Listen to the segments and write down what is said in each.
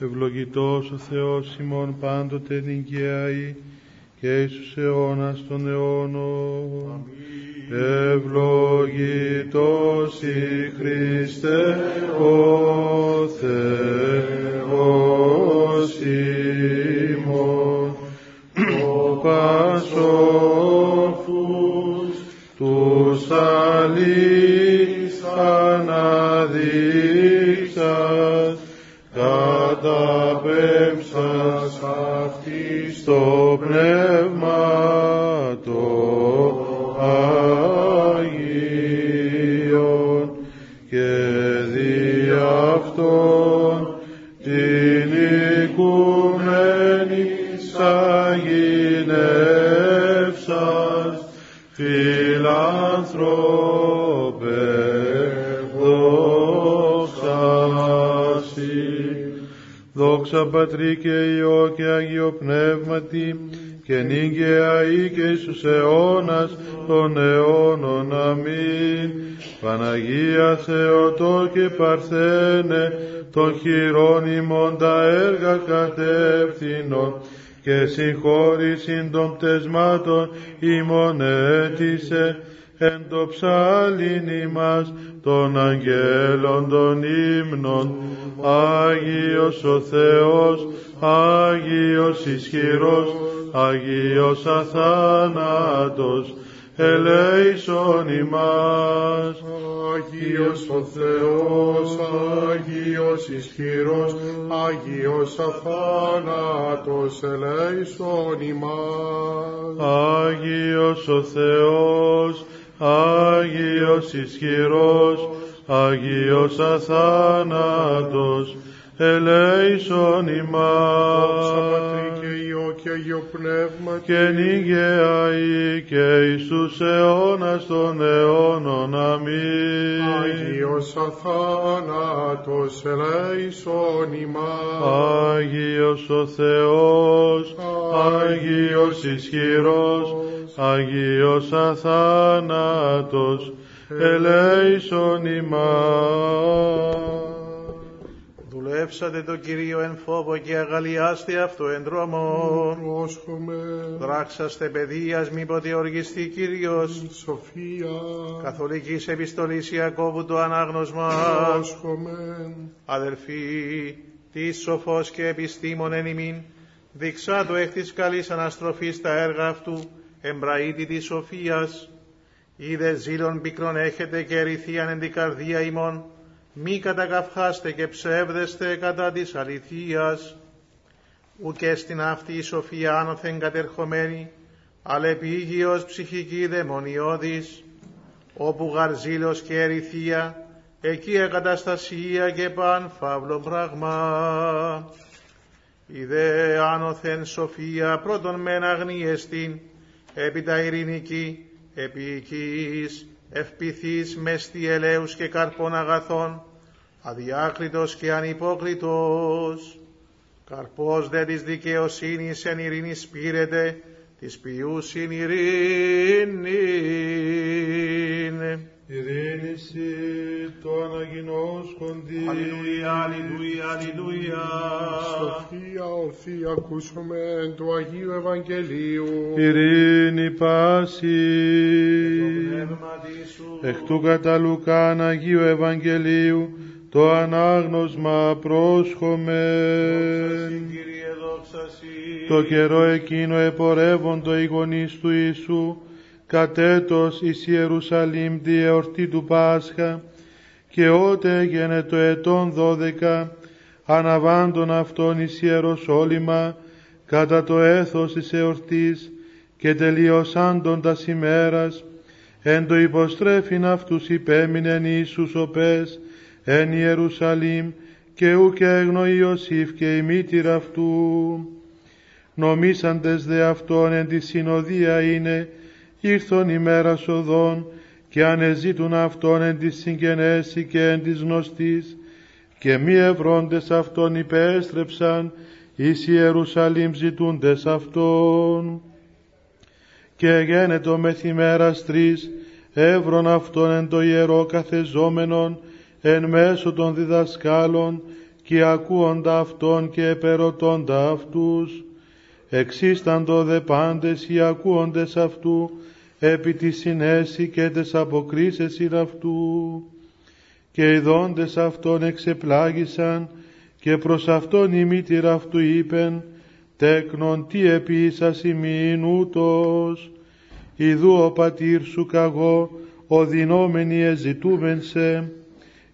ευλογητός ο Θεός ημών πάντοτε νικαιαή και εις τους αιώνας των αιώνων. Ευλογητός η Χριστέ ο Θεός ημών, ο Πασόφους τους αλείς αναδείξας, στο πνεύμα το Άγιον και δι' αυτόν την οικουμένη αγινεύσας φιλάνθρωπε Δόξα Πατρί και Υιό και Αγίο Πνεύματι και νύγκαια ή και εις τους αιώνας των αιώνων. Αμήν. Παναγία Θεοτό και Παρθένε των χειρών ημών τα έργα κατεύθυνον και συγχώρησιν των πτεσμάτων ημών έτησε εν το ψάλιν ημάς των αγγέλων των ύμνων Άγιος ο Θεός, Άγιος ισχυρός, Άγιος αθάνατος, ελέησον ημάς. Άγιος ο Θεός, Άγιος ισχυρός, Άγιος αθάνατος, ελέησον ημάς. Άγιος ο Θεός, Άγιος ισχυρός, Άγιος αθάνατος, ελέησον Δόξα ημάς. Πατρί και Υιό και Αγίο Πνεύμα και νύγαια ή και εις τους αιώνας των αιώνων. Αμήν. Άγιος αθάνατος, ελέησον ημάς. Άγιος ο Θεός, Άγιος ισχυρός, Άγιος αθάνατος, ελέησον ημάς. Δουλεύσατε το Κυρίο εν φόβο και αγαλιάστε αυτό εν δρόμο. Πρόσχομαι, Δράξαστε παιδείας μη ποτέ οργιστεί Κύριος. Σοφία, Καθολικής επιστολής Ιακώβου το ανάγνωσμα. πρόσχομαι, Αδελφοί, τι σοφός και επιστήμον εν ημίν, δειξάτο εκ της καλής αναστροφής τα έργα αυτού, εμπραήτη της σοφίας. Είδε ζήλων πικρών έχετε και ερηθίαν εν την καρδία ημών, μη κατακαυχάστε και ψεύδεστε κατά της αληθείας. Ουκ στην αυτή η σοφία άνωθεν κατερχομένη, αλλά επίγειος ψυχική δαιμονιώδης, όπου γαρζήλος και ερηθία, εκεί εγκαταστασία και παν φαύλο πράγμα. Η δε άνωθεν σοφία πρώτον μεν αγνίεστην, έπειτα ειρηνική, επίοικης, ευπηθής μέστη ελέους και καρπών αγαθών, αδιάκλητος και ανυπόκλητος. Καρπός δε της δικαιοσύνης εν ειρήνης σπήρεται, της ποιούσιν ειρήνην. Ειρήνηση το αναγινώσκοντι. Αλληλούια, αλληλούια, αλληλούια. Σοφία ορθή ακούσουμε του Αγίου Ευαγγελίου. Ειρήνη πάση. Το πνεύματι σου. Εκ του κατά Λουκάν Αγίου Ευαγγελίου το ανάγνωσμα πρόσχομαι. Δόξασι, Κύριε, δόξασι. Το καιρό εκείνο επορεύοντο οι γονείς του Ιησού κατέτος εις Ιερουσαλήμ τη εορτή του Πάσχα και ότε έγινε το ετών δώδεκα αναβάντων αυτών εις Ιεροσόλυμα κατά το έθος της εορτής και τελειωσάντων τας ημέρας εν το υποστρέφειν αυτούς υπέμεινεν Ιησούς ο πες εν Ιερουσαλήμ και ουκ έγνω Ιωσήφ και η μήτηρα αυτού νομίσαντες δε αυτόν εν τη συνοδεία είναι, ήρθον ημέρα οδόν και ανεζήτουν αυτόν εν τη συγγενέση και εν της γνωστής και μη ευρώντες αυτόν υπέστρεψαν εις Ιερουσαλήμ ζητούντες αυτόν. Και γένετο μεθημέρας τρεις εύρων αυτόν εν το ιερό καθεζόμενον εν μέσω των διδασκάλων και ακούοντα αυτόν και επερωτώντα αυτούς, εξίσταντο δε πάντες οι ακούοντες αυτού, επί της συνέση και τες αποκρίσεσιν αυτού, και οι δόντες αυτών εξεπλάγησαν, και προς αυτόν η μήτηρα αυτού είπεν, τέκνον τι επίσας ημίν ούτως, ιδού ο πατήρ σου καγώ, ο δινόμενοι εζητούμεν σε,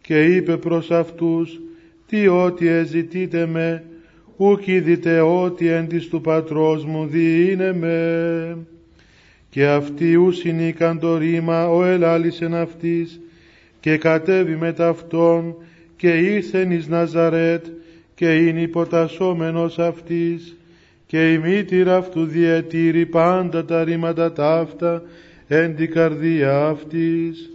και είπε προς αυτούς, τι ό,τι εζητείτε με, ούκ είδητε ό,τι εν της του πατρός μου διήνε με. Και αυτοί ου συνήκαν το ρήμα, ο ελάλησεν αυτής, και κατέβη με ταυτόν, και ήρθεν εις Ναζαρέτ, και είναι υποτασσόμενος αυτής, και η μήτηρα αυτού διετήρη πάντα τα ρήματα ταύτα εν την καρδία αυτής.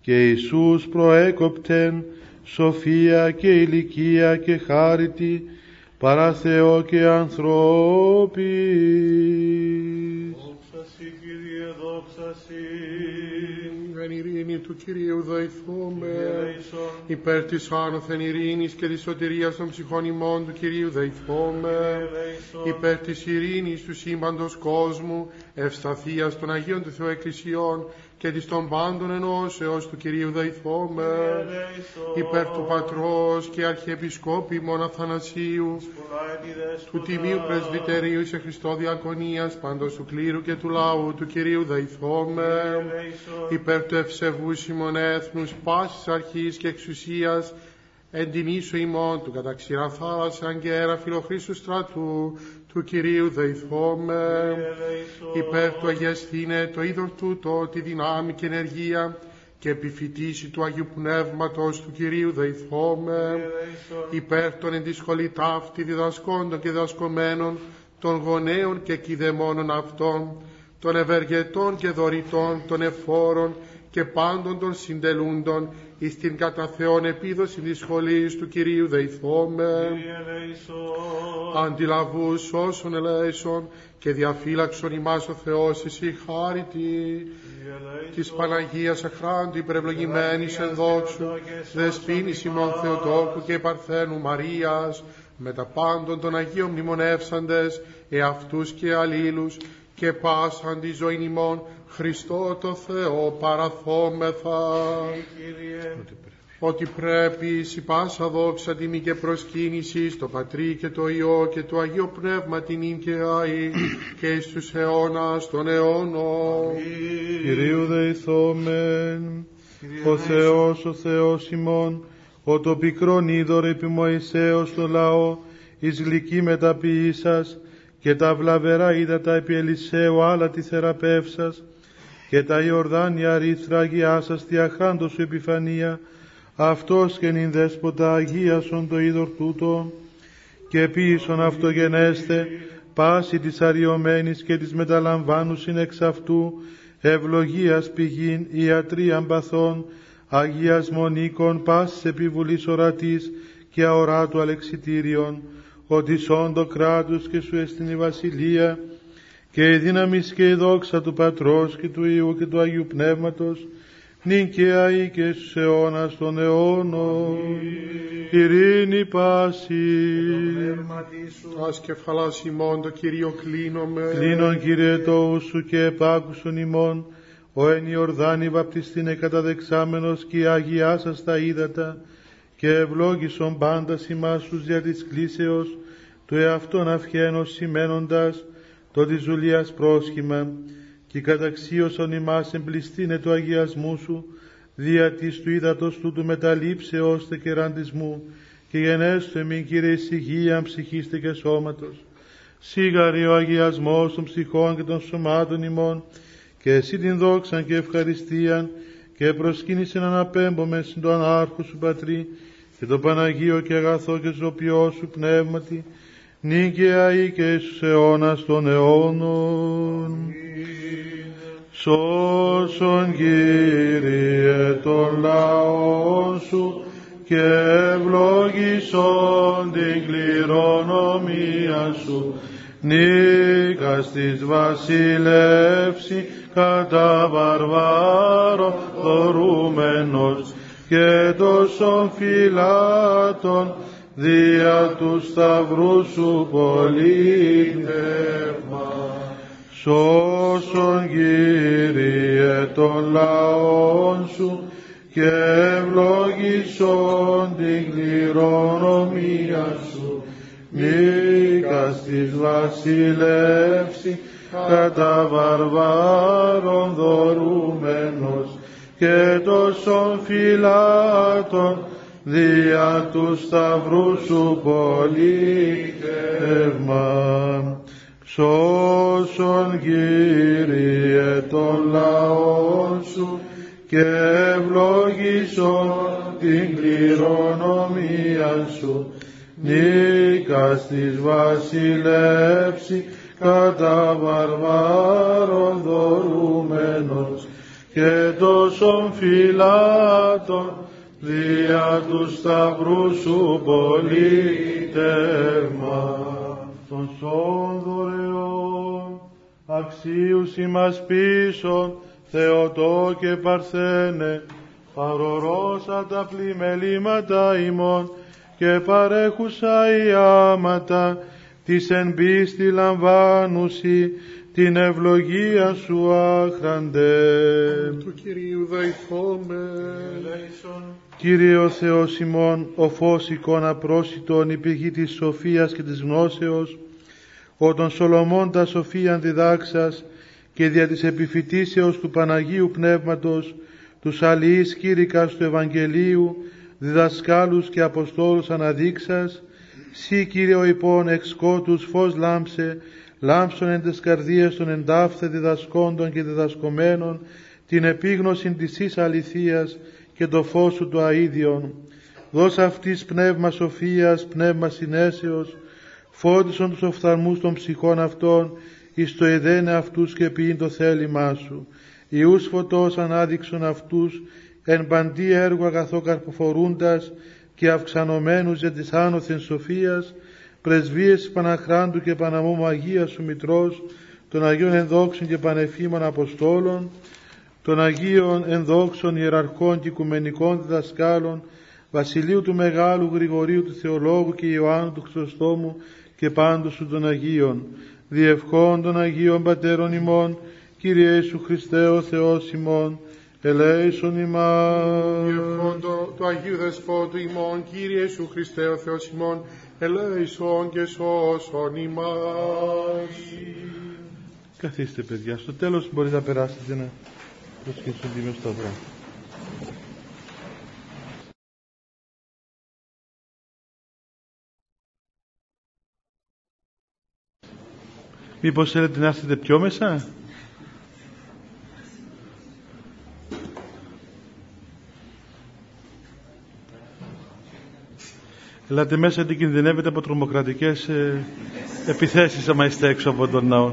Και Ιησούς προέκοπτεν σοφία και ηλικία και χάρητη παρά Θεό και ανθρώπη. Δόξα Σοι, Κύριε, δόξα Σοι. Εν ειρήνη του Κυρίου δεηθούμε. Ελέησον. Υπέρ της άνωθεν ειρήνης και της σωτηρίας των ψυχών ημών του Κυρίου δεηθούμε. Ελέησον. Υπέρ της ειρήνης του σύμπαντος κόσμου, ευσταθίας των Αγίων του Θεού Εκκλησιών και της των πάντων ενώσεως του Κυρίου δεηθούμε. Ελέησον. Υπέρ του Πατρός και Αρχιεπισκόπη Μον Αθανασίου, Πολλά επιδέσποτα. του Τιμίου Πρεσβυτερίου σε Χριστό Διακονίας, πάντως του κλήρου και του λαού του Κυρίου δεηθούμε. Ελέησον. Υπέρ του ευσεβούς ημών έθνους, πάσης αρχής και εξουσίας, εν την ίσο ημών του κατά ξηρά θάλασσα και αέρα φιλοχρήστου στρατού, του Κυρίου δεηθώμε. Ελέησον. Υπέρ του αγιαστήνε το είδωρ τούτο, τη δυνάμει και ενεργία και επιφυτίση του Αγίου Πνεύματος του Κυρίου δεηθώμε. Ελέησον. Υπέρ των εν τη σχολή ταύτη διδασκόντων και διδασκομένων, των γονέων και κηδεμόνων αυτών, των ευεργετών και δωρητών, των εφόρων και πάντων των συντελούντων, εις την κατά Θεόν επίδοση της σχολής του Κυρίου δεηθώμε. Κύριε ελέησον. Αντιλαβούς όσων ελέησον και διαφύλαξον ημάς ο Θεός εσύ χάρητη Κύριε ελέησον. της Παναγίας αχράντου υπερευλογημένης εν δόξου, δεσπίνης ημών Θεοτόκου και Παρθένου Μαρίας, με τα πάντων των Αγίων μνημονεύσαντες, εαυτούς και αλλήλους, και πάσαν τη ζωή ημών, Χριστό το Θεό παραθόμεθα. Κύριε. Ότι πρέπει εις η πάσα δόξα τιμή και προσκύνηση στο Πατρί και το Υιό και το Αγίο Πνεύμα την ίν και άη και εις τους αιώνας των αιώνων. Κυρίου δεηθόμεν, Κύριε ο ελέησον. Θεός, ο Θεός ημών, ο το πικρόν είδωρ επί Μωυσέως το λαό, εις γλυκή μεταποιήσας, και τα βλαβερά ύδατα επί Ελισαίου άλλα τη θεραπεύσας, και τα Ιορδάνια ρήθρα αγιάσας τη αχάντος σου επιφανία, αυτός και νυν δέσποτα αγίασον το είδωρ τούτο, και πίσον αυτογενέστε, πάση της αριωμένης και της μεταλαμβάνουσιν εξ αυτού, ευλογίας πηγήν, ιατρίαν παθών, Αγίας Μονίκων, πάσης επιβουλής ορατής και αοράτου αλεξιτήριον, ότι σόντο κράτους και σου εστιν η βασιλεία, και η δύναμη και η δόξα του Πατρός και του Υιού και του Αγίου Πνεύματος, νυν και αεί και στους αιώνας των αιώνων, ειρήνη πάση. Πνεύματι σου. Ας κεφαλάς ημών το Κύριο κλείνομαι. Κλείνον Κύριε το σου και επάκουσον ημών, ο εν Ιορδάνη βαπτιστήνε καταδεξάμενος και αγιάσας τα ύδατα, και ευλόγησον πάντα ημάς τους δια της κλήσεως, του εαυτόν αυχένος σημαίνοντας το της δουλείας πρόσχημα, και καταξίωσον ημάς εμπληστήνε του αγιασμού σου, δια της του ύδατος τούτου μεταλήψεως τε κεραντισμού, και γενέστο εμήν Κύριε εις υγείαν ψυχήστε και σώματος. Σίγαρη ο αγιασμός των ψυχών και των σωμάτων ημών, και εσύ την δόξαν και ευχαριστίαν, και προσκύνησεν αναπέμπομεν συν τον άρχο σου πατρί, και το Παναγίο και αγαθό και ζωπιό σου πνεύματι, νίκαια ή και εις τους αιώνας των αιώνων. Σώσον Κύριε των λαών σου και ευλογήσον την κληρονομία σου νίκας της βασιλεύση κατά βαρβάρο δωρούμενος και τόσων φυλάτων δια τους σταυρούς σου πολίτευμα. Σώσον Κύριε των λαών σου και ευλογήσον την κληρονομία σου. Νίκας της βασιλεύση κατά βαρβάρων δωρούμενος και τόσων φυλάτων δια τους σταυρούς σου πολίτευμα. Σώσον Κύριε των λαών σου και ευλογήσον την κληρονομία σου νίκας της βασιλεύση κατά βαρβάρων δωρούμενος και τόσων φυλάτων δια τους σταυρούς σου πολίτευμα των σών δωρεών αξίους ημάς πίσω Θεοτό και Παρθένε παρορώσα τα πλημελήματα ημών και παρέχουσα η άματα της εν πίστη λαμβάνουσι την ευλογία σου άχραντε. Του Κυρίου δαϊθώμε. Κύριε ο Θεός ημών, ο φως εικόνα πρόσιτον, η πηγή της σοφίας και της γνώσεως, ο τον Σολομών τα σοφίαν διδάξας και δια της επιφυτίσεως του Παναγίου Πνεύματος, τους αλληλείς κήρυκας του Ευαγγελίου, διδασκάλους και Αποστόλους αναδείξας, Σύ Κύριε ο υπόν εξ κότους φως λάμψε, λάμψον εν τες καρδίες των εντάφθε διδασκόντων και διδασκομένων, την επίγνωση της εις αληθείας και το φως σου το αΐδιον. Δώσ' αυτής πνεύμα σοφίας, πνεύμα συνέσεως, φώτισον τους οφθαλμούς των ψυχών αυτών, εις το εδένε αυτούς και ποιήν το θέλημά σου. Ιούς φωτός ανάδειξον αυτούς, εν παντή έργο αγαθό καρποφορούντας και αυξανωμένους για της άνωθεν σοφίας, πρεσβείες Παναχράντου και Παναμόμου Αγίας σου Μητρός, των Αγίων Ενδόξων και Πανεφήμων Αποστόλων, των Αγίων Ενδόξων Ιεραρχών και Οικουμενικών Διδασκάλων, Βασιλείου του Μεγάλου Γρηγορίου του Θεολόγου και Ιωάννου του Χρυσοστόμου και πάντως σου των Αγίων, διευχών των Αγίων Πατέρων ημών, Κύριε Ιησού Χριστέ ο Θεός ημών, ελέησον ημάς. Διευχών το, το Αγίου Δεσπότου ημών, Κύριε Ιησού Χριστέ ο Θεός ημών, ελέησον και σώσον ημάς. Καθίστε παιδιά, στο τέλος μπορείτε να περάσετε να προσχέσετε τον Τίμιο Σταυρό. Μήπως θέλετε να έρθετε πιο μέσα; Ελάτε μέσα γιατί κινδυνεύετε από τρομοκρατικές ε, επιθέσεις άμα είστε έξω από τον ναό.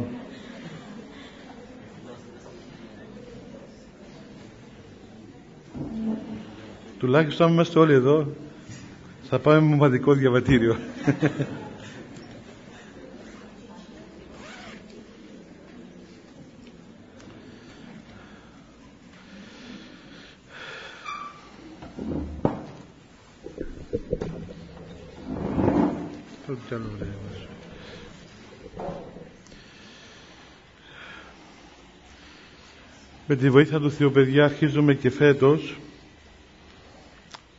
Τουλάχιστον αν είμαστε όλοι εδώ θα πάμε με μοναδικό διαβατήριο. Με τη βοήθεια του Θεού παιδιά αρχίζουμε και φέτος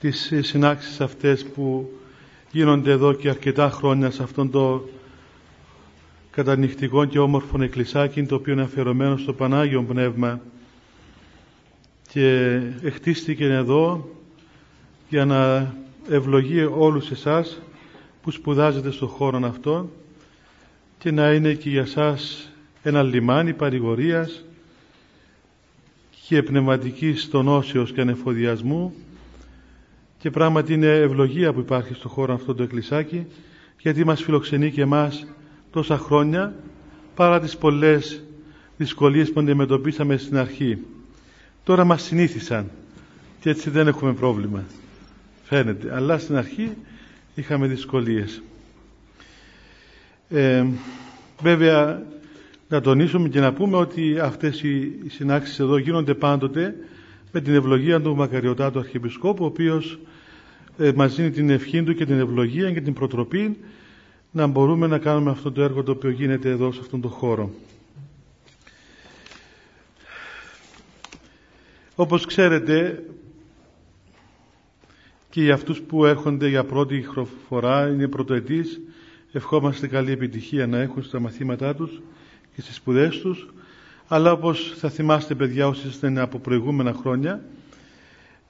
τις συνάξεις αυτές που γίνονται εδώ και αρκετά χρόνια σε αυτόν το κατανυχτικό και όμορφο εκκλησάκι το οποίο είναι αφιερωμένο στο Πανάγιο Πνεύμα και εκτίστηκε εδώ για να ευλογεί όλους εσάς που σπουδάζετε στον χώρο αυτό και να είναι και για σας ένα λιμάνι παρηγορίας και πνευματικής τονώσεως και ανεφοδιασμού και πράγματι είναι ευλογία που υπάρχει στον χώρο αυτό το εκκλησάκι γιατί μας φιλοξενεί και εμάς τόσα χρόνια παρά τις πολλές δυσκολίες που αντιμετωπίσαμε στην αρχή. Τώρα μας συνήθισαν και έτσι δεν έχουμε πρόβλημα. Φαίνεται. Αλλά στην αρχή είχαμε δυσκολίες. Ε, βέβαια να τονίσουμε και να πούμε ότι αυτές οι συνάξεις εδώ γίνονται πάντοτε με την ευλογία του Μακαριωτάτου Αρχιεπισκόπου ο οποίος ε, μας δίνει την ευχή Του και την ευλογία και την προτροπή να μπορούμε να κάνουμε αυτό το έργο το οποίο γίνεται εδώ σε αυτόν τον χώρο. Όπως ξέρετε και για αυτούς που έρχονται για πρώτη φορά, είναι πρωτοετής, ευχόμαστε καλή επιτυχία να έχουν στα μαθήματά τους και στις σπουδές τους, αλλά όπως θα θυμάστε παιδιά όσοι είστε από προηγούμενα χρόνια,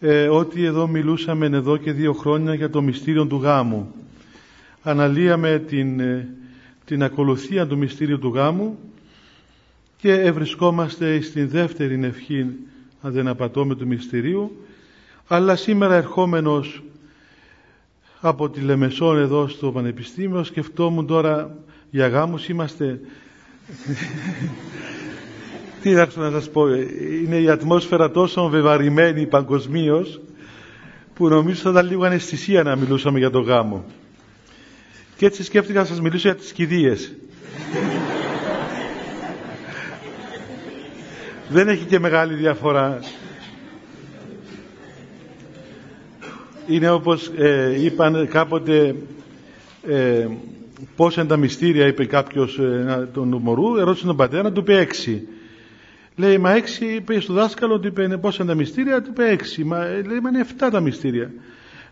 ε, ότι εδώ μιλούσαμε εδώ και δύο χρόνια για το μυστήριο του γάμου. Αναλύαμε την, ε, την ακολουθία του μυστήριου του γάμου και ευρισκόμαστε στην δεύτερη ευχή, αν δεν απατώμε, του μυστηρίου, αλλά σήμερα ερχόμενος από τη Λεμεσόν εδώ στο Πανεπιστήμιο σκεφτόμουν τώρα για γάμους είμαστε τι να σας πω είναι η ατμόσφαιρα τόσο βεβαρημένη παγκοσμίως που νομίζω θα ήταν λίγο αναισθησία να μιλούσαμε για το γάμο. Και έτσι σκέφτηκα να σας μιλήσω για τις κηδείες. Δεν έχει και μεγάλη διαφορά. Είναι όπως ε, είπαν κάποτε ε, πώς είναι τα μυστήρια είπε κάποιος ε, τον μωρού ερώτησε τον πατέρα του είπε έξι. Λέει μα έξι είπε στο δάσκαλο του είπε πώς είναι τα μυστήρια του είπε έξι. Μα, ε, λέει μα είναι εφτά τα μυστήρια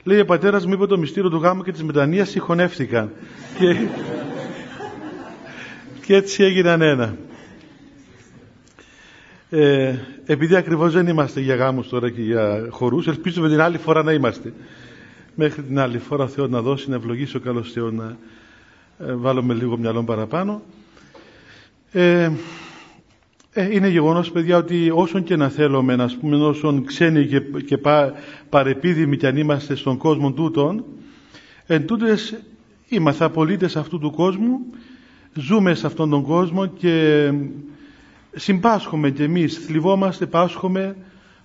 λέει ο πατέρας μου είπε το μυστήριο του γάμου και της μετανοίας συγχωνεύτηκαν και, και έτσι έγιναν ένα. Ε, επειδή ακριβώς δεν είμαστε για γάμους τώρα και για χορούς, ελπίζουμε την άλλη φορά να είμαστε. Μέχρι την άλλη φορά Θεό να δώσει, να ευλογήσει ο καλός Θεό να ε, βάλουμε λίγο μυαλό παραπάνω. Ε, ε, είναι γεγονός παιδιά ότι όσον και να θέλουμε να πούμε όσον ξένοι και, και πα, παρεπίδημοι κι αν είμαστε στον κόσμο τούτον εν τούτες είμαστε πολίτες αυτού του κόσμου ζούμε σε αυτόν τον κόσμο και συμπάσχουμε κι εμείς, θλιβόμαστε, πάσχουμε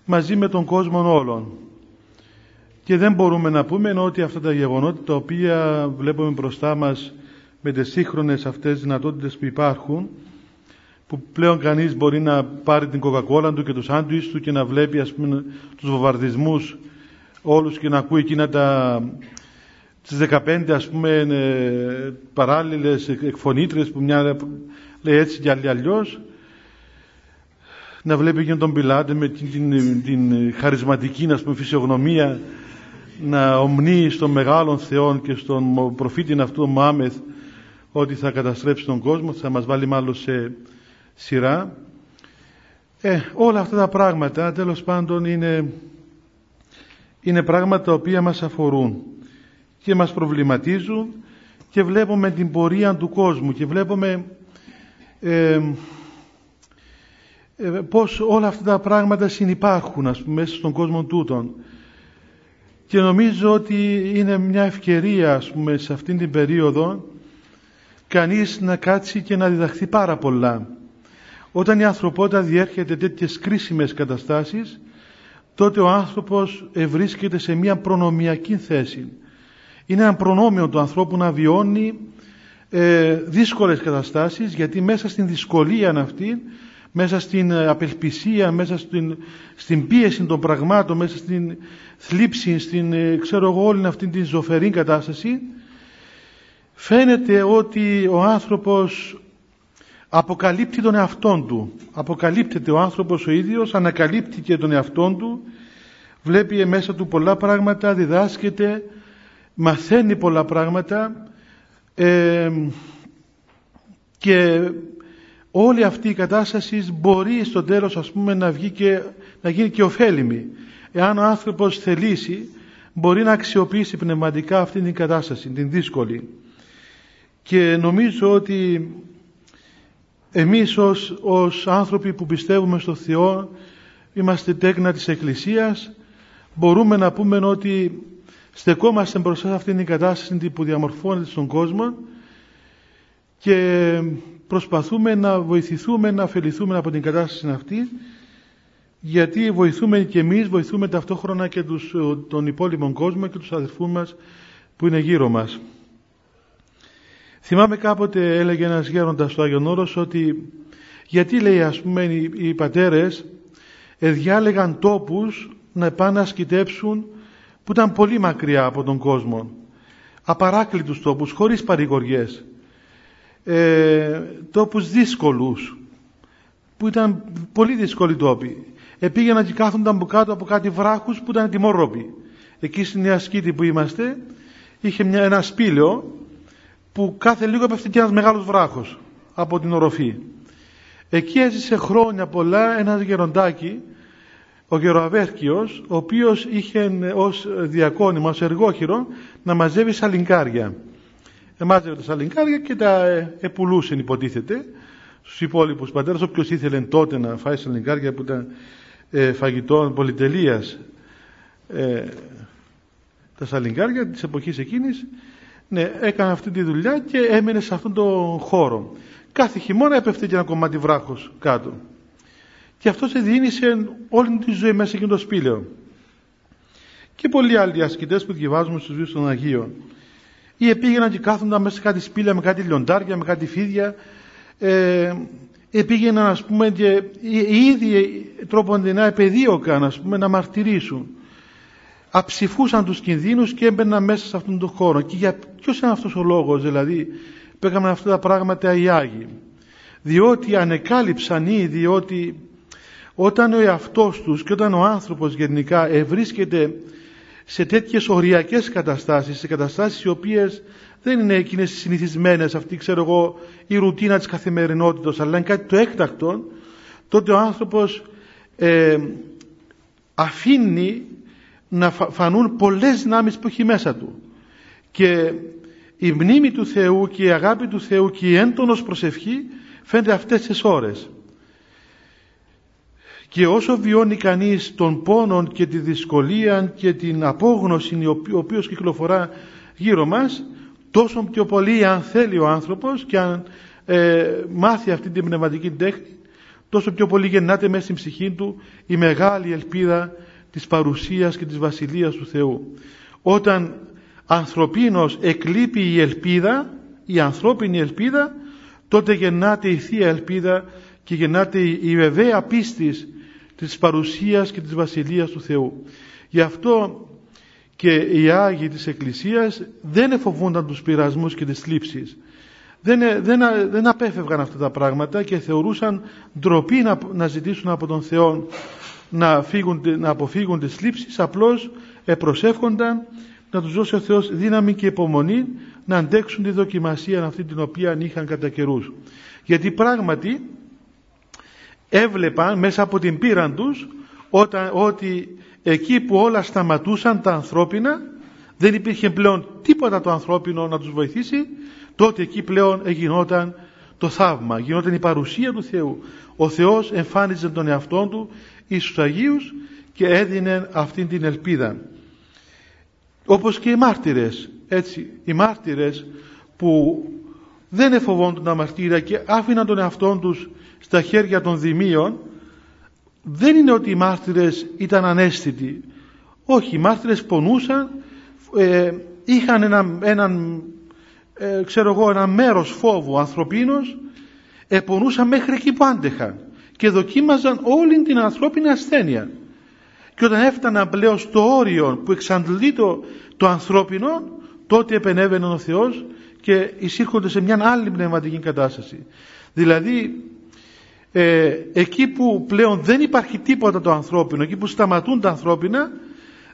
μαζί με τον κόσμο όλων. Και δεν μπορούμε να πούμε ότι αυτά τα γεγονότα τα οποία βλέπουμε μπροστά μας με τις σύγχρονες αυτές δυνατότητες που υπάρχουν που πλέον κανείς μπορεί να πάρει την κοκακόλα του και το σάντουις του και να βλέπει ας πούμε τους βομβαρδισμούς όλους και να ακούει εκείνα τα τις 15 ας πούμε ε, παράλληλες εκφωνήτρες που μια λέει έτσι και άλλη αλλιώς να βλέπει και τον Πιλάτε με την, την, την χαρισματική να πούμε, φυσιογνωμία να ομνεί στον μεγάλον Θεό και στον προφήτη αυτού Μωάμεθ ότι θα καταστρέψει τον κόσμο, θα μας βάλει μάλλον σε σειρά. Ε, όλα αυτά τα πράγματα τέλος πάντων είναι, είναι πράγματα τα οποία μας αφορούν και μας προβληματίζουν και βλέπουμε την πορεία του κόσμου και βλέπουμε ε, ε, πώς όλα αυτά τα πράγματα συνυπάρχουν ας πούμε, μέσα στον κόσμο τούτον και νομίζω ότι είναι μια ευκαιρία ας πούμε, σε αυτήν την περίοδο κανείς να κάτσει και να διδαχθεί πάρα πολλά. Όταν η ανθρωπότητα διέρχεται τέτοιες κρίσιμες καταστάσεις τότε ο άνθρωπος βρίσκεται σε μια προνομιακή θέση. Είναι ένα προνόμιο του ανθρώπου να βιώνει ε, δύσκολες καταστάσεις γιατί μέσα στην δυσκολία αυτή μέσα στην ε, απελπισία, μέσα στην, στην πίεση των πραγμάτων, μέσα στην θλίψη, στην ε, ξέρω εγώ όλη αυτή την ζωφερή κατάσταση φαίνεται ότι ο άνθρωπος αποκαλύπτει τον εαυτόν του αποκαλύπτεται ο άνθρωπος ο ίδιος ανακαλύπτει και τον εαυτόν του βλέπει μέσα του πολλά πράγματα διδάσκεται μαθαίνει πολλά πράγματα ε, και όλη αυτή η κατάσταση μπορεί στο τέλος ας πούμε να, βγει και, να γίνει και ωφέλιμη. Εάν ο άνθρωπος θελήσει μπορεί να αξιοποιήσει πνευματικά αυτή την κατάσταση, την δύσκολη. Και νομίζω ότι εμείς ως, ως άνθρωποι που πιστεύουμε στο Θεό είμαστε τέκνα της Εκκλησίας μπορούμε να πούμε ότι στεκόμαστε μπροστά σε αυτήν την κατάσταση που διαμορφώνεται στον κόσμο και προσπαθούμε να βοηθηθούμε να αφεληθούμε από την κατάσταση αυτή γιατί βοηθούμε και εμείς, βοηθούμε ταυτόχρονα και τους, τον υπόλοιπο κόσμο και τους αδερφούς μας που είναι γύρω μας. Θυμάμαι κάποτε έλεγε ένας γέροντας στο Άγιον Όρος ότι γιατί λέει ας πούμε οι, πατέρες διάλεγαν τόπους να πάνε να σκητέψουν που ήταν πολύ μακριά από τον κόσμο, απαράκλητους τόπους, χωρίς παρηγοριές, ε, τόπους δύσκολους, που ήταν πολύ δύσκολοι τόποι. Επήγαιναν και κάθονταν από κάτω από κάτι βράχους που ήταν τιμόρροποι. Εκεί στην Νέα Σκήτη που είμαστε, είχε μια, ένα σπήλαιο που κάθε λίγο έπεφτε και ένας μεγάλος βράχος από την οροφή. Εκεί έζησε χρόνια πολλά ένας γεροντάκι, ο Γεροαβέρκιος, ο οποίος είχε ως διακόνημα, ως εργόχειρο, να μαζεύει σαλιγκάρια. Εμάζευε τα σαλιγκάρια και τα ε, επουλούσε υποτίθεται στους υπόλοιπους πατέρες, όποιος ήθελε τότε να φάει σαλιγκάρια που ήταν ε, φαγητό πολυτελείας ε, τα σαλιγκάρια της εποχής εκείνης ναι, έκανε αυτή τη δουλειά και έμενε σε αυτόν τον χώρο. Κάθε χειμώνα έπεφτε και ένα κομμάτι βράχος κάτω. Και αυτό σε διήνυσε όλη τη ζωή μέσα εκείνο το σπήλαιο. Και πολλοί άλλοι ασκητές που διαβάζουμε στους βίους των Αγίων. Ή επήγαιναν και κάθονταν μέσα σε κάτι σπήλαια με κάτι λιοντάρια, με κάτι φίδια. Ε, επήγαιναν ας πούμε και οι ίδιοι τρόποντινά επεδίωκαν ας πούμε να μαρτυρήσουν αψηφούσαν τους κινδύνους και έμπαιναν μέσα σε αυτόν τον χώρο. Και για ποιος είναι αυτός ο λόγος δηλαδή που έκαναν αυτά τα πράγματα οι Άγιοι; Διότι ανεκάλυψαν ήδη ότι όταν ο εαυτός τους και όταν ο άνθρωπος γενικά ευρίσκεται σε τέτοιες οριακές καταστάσεις, σε καταστάσεις οι οποίες δεν είναι εκείνες οι συνηθισμένες, αυτή ξέρω εγώ η ρουτίνα της καθημερινότητας, αλλά είναι κάτι το έκτακτο, τότε ο άνθρωπος ε, αφήνει να φανούν πολλές δυνάμεις που έχει μέσα του. Και η μνήμη του Θεού και η αγάπη του Θεού και η έντονος προσευχή φαίνεται αυτές τις ώρες. Και όσο βιώνει κανείς τον πόνο και τη δυσκολία και την απόγνωση ο οποίος κυκλοφορά γύρω μας, τόσο πιο πολύ αν θέλει ο άνθρωπος και αν ε, μάθει αυτή την πνευματική τέχνη, τόσο πιο πολύ γεννάται μέσα στην ψυχή του η μεγάλη ελπίδα της παρουσίας και της βασιλείας του Θεού. Όταν ανθρωπίνος εκλείπει η ελπίδα, η ανθρώπινη ελπίδα, τότε γεννάται η Θεία Ελπίδα και γεννάται η βεβαία πίστης της παρουσίας και της βασιλείας του Θεού. Γι' αυτό και οι Άγιοι της Εκκλησίας δεν εφοβούνταν τους πειρασμούς και τις θλίψεις. Δεν, δεν, δεν απέφευγαν αυτά τα πράγματα και θεωρούσαν ντροπή να, να ζητήσουν από τον Θεό να, φύγουν, να αποφύγουν τις θλίψεις, απλώς προσεύχονταν να τους δώσει ο Θεός δύναμη και υπομονή να αντέξουν τη δοκιμασία αυτή την οποία είχαν κατά καιρούς. Γιατί πράγματι έβλεπαν μέσα από την πείραν τους όταν, ότι εκεί που όλα σταματούσαν τα ανθρώπινα δεν υπήρχε πλέον τίποτα το ανθρώπινο να τους βοηθήσει τότε εκεί πλέον γινόταν το θαύμα, γινόταν η παρουσία του Θεού. Ο Θεός εμφάνιζε τον εαυτό Του εις τους Αγίους και έδινε αυτήν την ελπίδα. Όπως και οι μάρτυρες, έτσι, οι μάρτυρες που δεν εφοβόντουν τα μαρτύρια και άφηναν τον εαυτό τους στα χέρια των δημίων, δεν είναι ότι οι μάρτυρες ήταν ανέστητοι. Όχι, οι μάρτυρες πονούσαν, ε, είχαν έναν, έναν ε, ξέρω εγώ, ένα μέρος φόβου ανθρωπίνος, επονούσαν μέχρι εκεί που άντεχαν και δοκίμαζαν όλη την ανθρώπινη ασθένεια. Και όταν έφταναν πλέον στο όριο που εξαντλεί το, το ανθρώπινο, τότε επενέβαινε ο Θεός και εισήρχονται σε μια άλλη πνευματική κατάσταση. Δηλαδή, ε, εκεί που πλέον δεν υπάρχει τίποτα το ανθρώπινο, εκεί που σταματούν τα ανθρώπινα,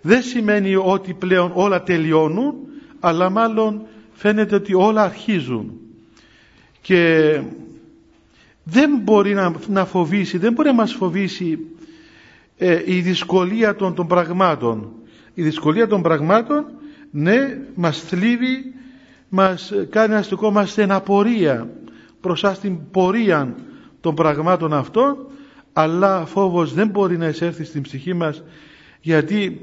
δεν σημαίνει ότι πλέον όλα τελειώνουν, αλλά μάλλον φαίνεται ότι όλα αρχίζουν. Και δεν μπορεί να, να φοβήσει, δεν μπορεί να μας φοβήσει ε, η δυσκολία των, των πραγμάτων. Η δυσκολία των πραγμάτων, ναι, μας θλίβει, μας κάνει να στεκόμαστε εν απορία μπροστά στην πορεία των πραγμάτων αυτών, αλλά φόβος δεν μπορεί να εισέρθει στην ψυχή μας, γιατί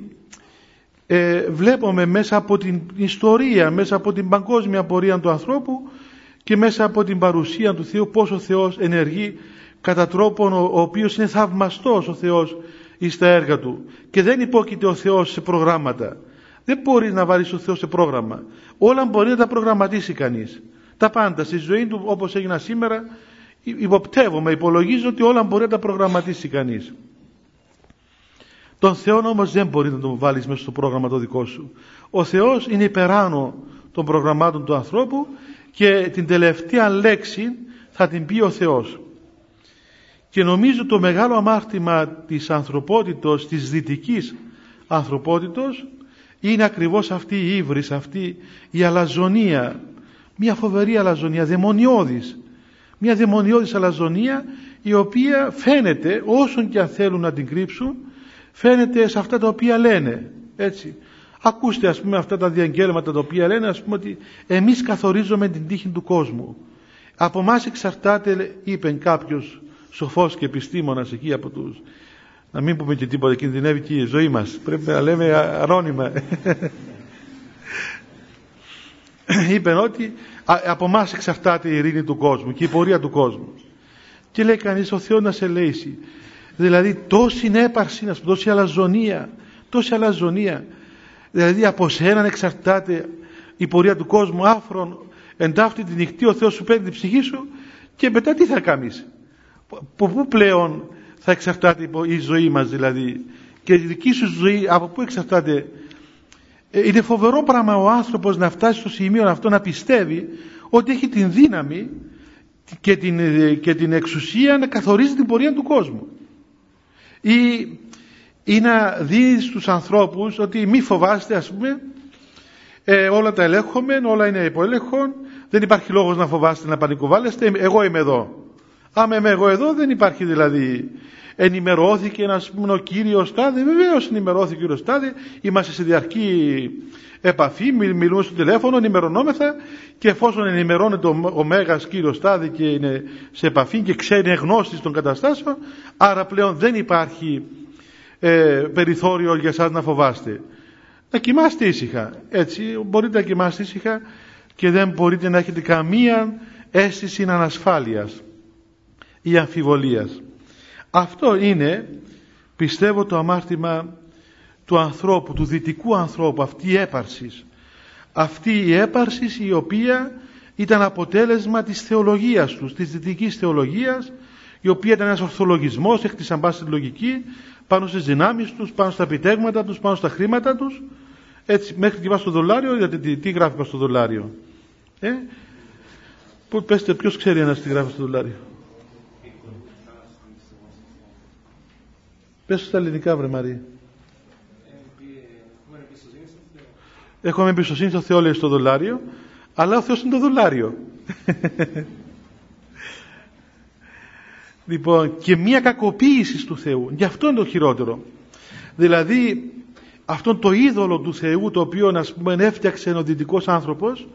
ε, βλέπουμε μέσα από την ιστορία, μέσα από την παγκόσμια πορεία του ανθρώπου, και μέσα από την παρουσία του Θεού πώς ο Θεός ενεργεί κατά τρόπον ο, ο οποίος είναι θαυμαστός ο Θεός εις τα έργα Του. Και δεν υπόκειται ο Θεός σε προγράμματα. Δεν μπορεί να βάλεις ο Θεός σε πρόγραμμα. Όλα μπορεί να τα προγραμματίσει κανείς. Τα πάντα στη ζωή του όπως έγινα σήμερα υποπτεύομαι, υπολογίζω ότι όλα μπορεί να τα προγραμματίσει κανείς Τον Θεό όμως δεν μπορείς να τον βάλεις μέσα στο πρόγραμμα το δικό σου. Ο Θεός είναι υπεράνω των προγραμμάτων του ανθρώπου και την τελευταία λέξη θα την πει ο Θεός. Και νομίζω το μεγάλο αμάρτημα της ανθρωπότητος, της δυτικής ανθρωπότητος, είναι ακριβώς αυτή η ύβρις, αυτή η αλαζονία, μια φοβερή αλαζονία, δαιμονιώδης. Μια δαιμονιώδης αλαζονία η οποία φαίνεται, όσον και αν θέλουν να την κρύψουν, φαίνεται σε αυτά τα οποία λένε. Έτσι. Ακούστε ας πούμε αυτά τα διαγγέλματα τα οποία λένε ας πούμε ότι εμείς καθορίζουμε την τύχη του κόσμου. Από εμάς εξαρτάται, είπε κάποιος σοφός και επιστήμονας εκεί από τους να μην πούμε και τίποτα, κινδυνεύει και η ζωή μας. Πρέπει να λέμε αρώνυμα. Είπε ότι από εμάς εξαρτάται η ειρήνη του κόσμου και η πορεία του κόσμου. Και λέει κανείς ο Θεός να σε λύσει. Δηλαδή τόση νέπαρση, τόση αλαζονία, τόση αλαζονία. Δηλαδή από σέναν εξαρτάται η πορεία του κόσμου άφρον εντάφτη τη νυχτή ο Θεός σου παίρνει την ψυχή σου και μετά τι θα κάνεις; Από πού πλέον θα εξαρτάται η ζωή μας δηλαδή; Και η δική σου ζωή από πού εξαρτάται; Ε, είναι φοβερό πράγμα ο άνθρωπος να φτάσει στο σημείο αυτό να πιστεύει ότι έχει την δύναμη και την, ε, και την εξουσία να καθορίζει την πορεία του κόσμου ή, ή να δει στους ανθρώπους ότι μη φοβάστε ας πούμε ε, όλα τα ελέγχομαι, όλα είναι υποέλεγχον δεν υπάρχει λόγος να φοβάστε να πανικοβάλλεστε εγώ είμαι εδώ. Άμα είμαι εγώ εδώ δεν υπάρχει δηλαδή ενημερώθηκε να πούμε ο κύριος Τάδε, βεβαίως ενημερώθηκε ο κύριος Τάδε, είμαστε σε διαρκή επαφή, μιλούμε στο τηλέφωνο, ενημερωνόμεθα και εφόσον ενημερώνεται ο, ο Μέγας κύριος Τάδε και είναι σε επαφή και ξέρει γνώση των καταστάσεων, άρα πλέον δεν υπάρχει ε, περιθώριο για σας να φοβάστε. Να κοιμάστε ήσυχα, έτσι, μπορείτε να κοιμάστε ήσυχα και δεν μπορείτε να έχετε καμία αίσθηση ανασφάλειας ή αμφιβολίας. Αυτό είναι, πιστεύω, το αμάρτημα του ανθρώπου, του δυτικού ανθρώπου, αυτή η έπαρσης. Αυτή η έπαρσης η οποία ήταν αποτέλεσμα της θεολογίας τους, της δυτικής θεολογίας, η οποία ήταν ένας ορθολογισμός, έκτισαν πάση τη λογική, πάνω στις δυνάμεις τους, πάνω στα επιτέγματα τους, πάνω στα χρήματα τους, έτσι μέχρι και πάνω στο δολάριο, είδατε τι, τι γράφει πάνω στο δολάριο. Ε; Που, πέστε ποιος ξέρει ένας τι γράφει στο δολάριο. Πες στα ελληνικά βρε Μαρία. Έχουμε εμπιστοσύνη στο Θεό λέει στο δολάριο, αλλά ο Θεός είναι το δολάριο. λοιπόν, και μία κακοποίηση του Θεού. Γι' αυτό είναι το χειρότερο. Δηλαδή, αυτό το είδωλο του Θεού, το οποίο ας πούμε έφτιαξε ο δυτικός άνθρωπος,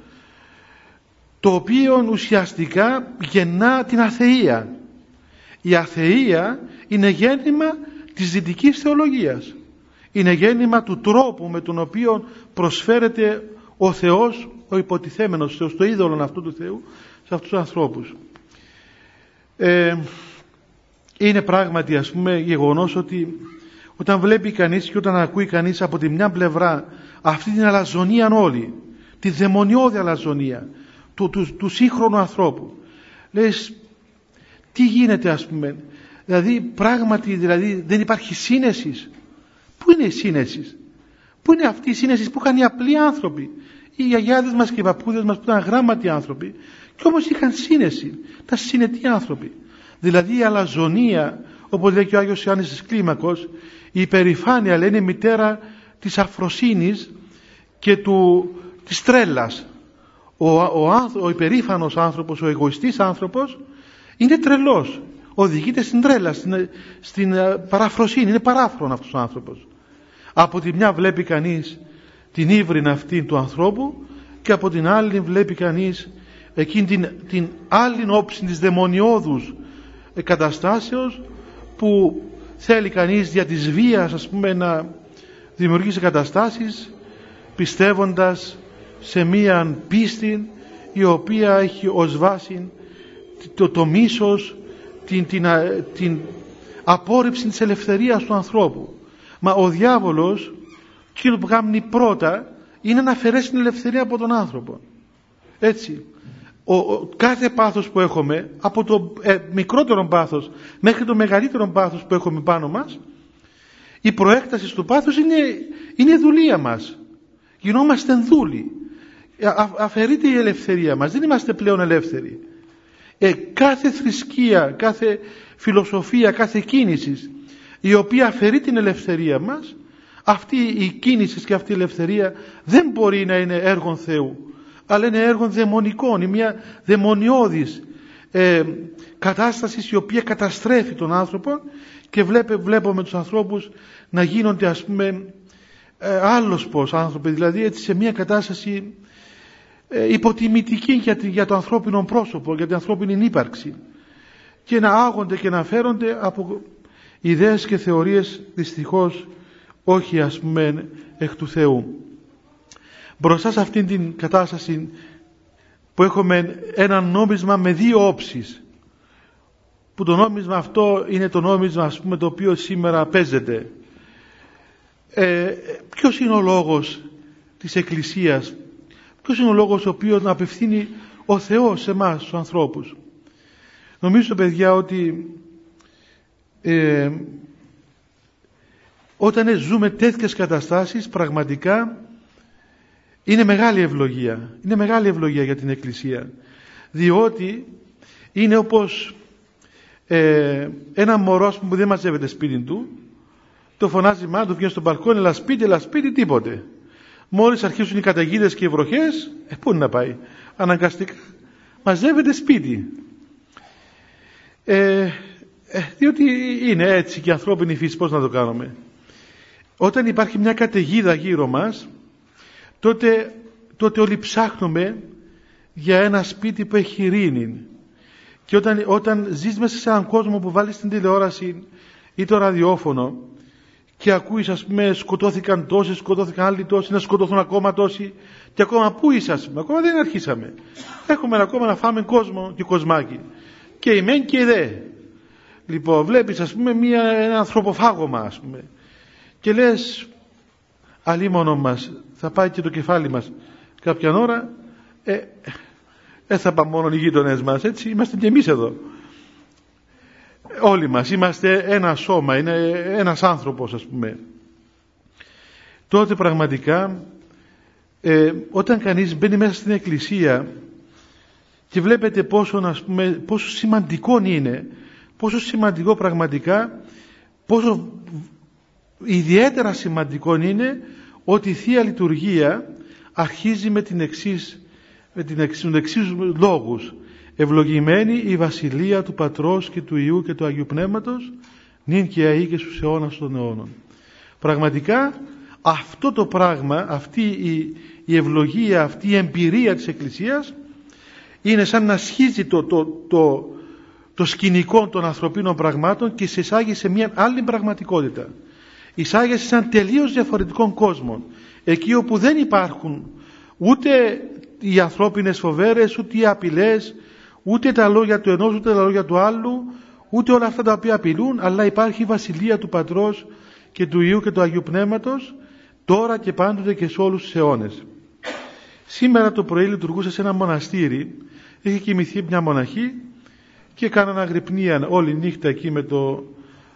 το οποίο ουσιαστικά γεννά την αθεία. Η αθεία είναι γέννημα της δυτικής θεολογίας. Είναι γέννημα του τρόπου με τον οποίο προσφέρεται ο Θεός, ο υποτιθέμενος Θεός, το είδωλο αυτού του Θεού σε αυτούς τους ανθρώπους. Ε, είναι πράγματι ας πούμε γεγονός ότι όταν βλέπει κανείς και όταν ακούει κανείς από τη μια πλευρά αυτή την αλαζονία όλη, τη δαιμονιώδη αλαζονία του, του, του σύγχρονου ανθρώπου, λες τι γίνεται ας πούμε Δηλαδή πράγματι δηλαδή δεν υπάρχει σύνεσης. Πού είναι η σύνεσης; Πού είναι αυτή η σύνεσης που είχαν οι απλοί άνθρωποι; Οι γιαγιάδες μας και οι παππούδες μας που ήταν γράμματοι άνθρωποι και όμως είχαν σύνεση. Τα συνετοί άνθρωποι. Δηλαδή η αλαζονία όπως λέει και ο Άγιος Ιωάννης της Κλίμακος η υπερηφάνεια λέει είναι μητέρα της αφροσύνης και του, της τρέλας. Ο, ο, ο, ο υπερήφανος άνθρωπος, ο εγωιστής άνθρωπος είναι τρελός οδηγείται στην τρέλα, στην, στην ε, παραφροσύνη. Είναι παράφρον αυτός ο άνθρωπος. Από τη μια βλέπει κανείς την ύβριν αυτή του ανθρώπου και από την άλλη βλέπει κανείς εκείνη την, την άλλη όψη της δαιμονιώδους καταστάσεως που θέλει κανείς για της βίας ας πούμε να δημιουργήσει καταστάσεις πιστεύοντας σε μία πίστη η οποία έχει ως βάση το, το μίσος την, την, την απόρριψη της ελευθερίας του ανθρώπου. Μα ο διάβολος, εκείνο που κάνει πρώτα, είναι να αφαιρέσει την ελευθερία από τον άνθρωπο. Έτσι. Ο, κάθε πάθος που έχουμε, από το ε, μικρότερο πάθος μέχρι το μεγαλύτερο πάθος που έχουμε πάνω μας, η προέκταση του πάθους είναι, είναι δουλεία μας. Γινόμαστε δούλοι. Α, αφαιρείται η ελευθερία μας. Δεν είμαστε πλέον ελεύθεροι. Ε, κάθε θρησκεία, κάθε φιλοσοφία, κάθε κίνηση η οποία αφαιρεί την ελευθερία μας αυτή η κίνηση και αυτή η ελευθερία δεν μπορεί να είναι έργο Θεού αλλά είναι έργο δαιμονικών, είναι μια δαιμονιώδης ε, κατάσταση η οποία καταστρέφει τον άνθρωπο και βλέπε, βλέπουμε τους ανθρώπους να γίνονται ας πούμε ε, άλλος πως άνθρωποι, δηλαδή έτσι σε μια κατάσταση ε, υποτιμητική για, για το ανθρώπινο πρόσωπο, για την ανθρώπινη ύπαρξη και να άγονται και να φέρονται από ιδέες και θεωρίες δυστυχώς όχι ας πούμε εκ του Θεού. Μπροστά σε αυτήν την κατάσταση που έχουμε ένα νόμισμα με δύο όψεις που το νόμισμα αυτό είναι το νόμισμα ας πούμε το οποίο σήμερα παίζεται ε, ποιος είναι ο λόγος της Εκκλησίας ποιος είναι ο λόγος ο οποίος να απευθύνει ο Θεός σε εμάς τους ανθρώπους; Νομίζω παιδιά ότι ε, όταν ζούμε τέτοιες καταστάσεις πραγματικά είναι μεγάλη ευλογία. Είναι μεγάλη ευλογία για την Εκκλησία. Διότι είναι όπως ε, ένα μωρό που δεν μαζεύεται σπίτι του το φωνάζει μάνα του βγαίνει στον μπαλκόνι αλλά σπίτι, αλλά σπίτι, τίποτε μόλις αρχίσουν οι καταιγίδες και οι βροχές ε, πού είναι να πάει. Αναγκαστικά. Μαζεύεται σπίτι. Ε, ε, διότι είναι έτσι και η ανθρώπινη φύση πώς να το κάνουμε. Όταν υπάρχει μια καταιγίδα γύρω μας τότε, τότε όλοι ψάχνουμε για ένα σπίτι που έχει ειρήνη. Και όταν, όταν ζεις μέσα σε έναν κόσμο που βάλεις την τηλεόραση ή το ραδιόφωνο και ακούεις ας πούμε σκοτώθηκαν τόσοι, σκοτώθηκαν άλλοι τόσοι, να σκοτώθουν ακόμα τόσοι και ακόμα πού είσαι ας πούμε, ακόμα δεν αρχίσαμε. Έχουμε ακόμα να φάμε κόσμο και κοσμάκι. Και η μεν και η δε. Λοιπόν βλέπεις ας πούμε μια, ένα ανθρωποφάγωμα ας πούμε και λες αλίμονο μας θα πάει και το κεφάλι μας κάποια ώρα ε, δεν θα πάμε μόνο οι γείτονε μας έτσι είμαστε και εμείς εδώ όλοι μας είμαστε ένα σώμα είναι ένας άνθρωπος ας πούμε. Τότε πραγματικά ε, όταν κανείς μπαίνει μέσα στην εκκλησία και βλέπετε πόσο, ας πούμε, πόσο σημαντικό είναι πόσο σημαντικό πραγματικά πόσο ιδιαίτερα σημαντικό είναι ότι η Θεία Λειτουργία αρχίζει με την εξής με την εξής, λόγους ευλογημένη η βασιλεία του Πατρός και του Ιού και του Αγίου Πνεύματος νυν και αεί και στους αιώνας των αιώνων. Πραγματικά αυτό το πράγμα αυτή η, η ευλογία αυτή η εμπειρία της Εκκλησίας είναι σαν να σχίζει το, το, το, το σκηνικό των ανθρωπίνων πραγμάτων και σε εισάγει σε μια άλλη πραγματικότητα. Εισάγει σε έναν τελείως διαφορετικό κόσμο εκεί όπου δεν υπάρχουν ούτε οι ανθρώπινες φοβέρες ούτε οι απειλές ούτε τα λόγια του ενός ούτε τα λόγια του άλλου ούτε όλα αυτά τα οποία απειλούν αλλά υπάρχει η βασιλεία του Πατρός και του Ιού και του Αγίου Πνεύματος τώρα και πάντοτε και σε όλους τους αιώνες. Σήμερα το πρωί λειτουργούσα σε ένα μοναστήρι είχε κοιμηθεί μια μοναχή και κάνανε αγρυπνία όλη νύχτα εκεί με το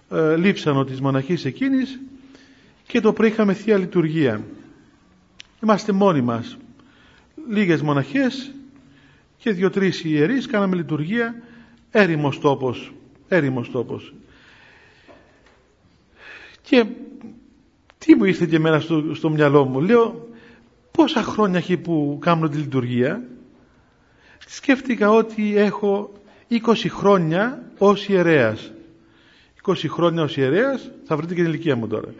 ε, λείψανο της μοναχής εκείνης και το πρωί είχαμε Θεία Λειτουργία. Είμαστε μόνοι μας. Λίγες μοναχές και δύο-τρεις ιερείς κάναμε λειτουργία. Έρημος τόπος έρημος τόπος. Και τι μου ήρθε και εμένα στο, στο μυαλό μου λέω πόσα χρόνια έχει που κάνω τη λειτουργία. Σκέφτηκα ότι έχω 20 χρόνια ως ιερέας. 20 χρόνια ως ιερέας θα βρείτε και την ηλικία μου τώρα.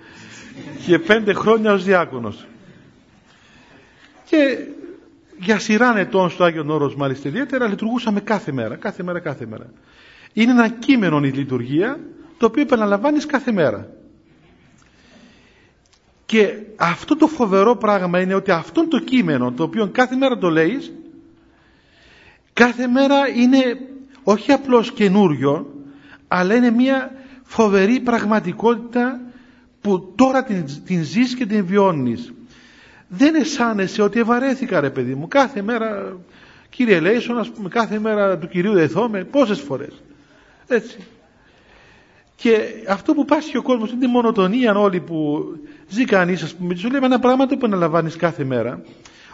Και 5 χρόνια ως διάκονος. Και για σειρά ετών στο Άγιο Όρος μάλιστα ιδιαίτερα λειτουργούσαμε κάθε μέρα, κάθε μέρα, κάθε μέρα. Είναι ένα κείμενο η λειτουργία το οποίο επαναλαμβάνεις κάθε μέρα. Και αυτό το φοβερό πράγμα είναι ότι αυτό το κείμενο το οποίο κάθε μέρα το λέεις κάθε μέρα είναι όχι απλώς καινούριο αλλά είναι μια φοβερή πραγματικότητα που τώρα την, την ζεις και την βιώνεις δεν αισθάνεσαι ότι ευαρέθηκα ρε παιδί μου. Κάθε μέρα κύριε Λέισον ας πούμε κάθε μέρα του Κυρίου δεθώμε πόσες φορές. Έτσι. Και αυτό που πάσχει ο κόσμος είναι η μονοτονία όλοι που ζει κανείς, ας πούμε, σου λέμε ένα πράγμα που αναλαμβάνεις κάθε μέρα,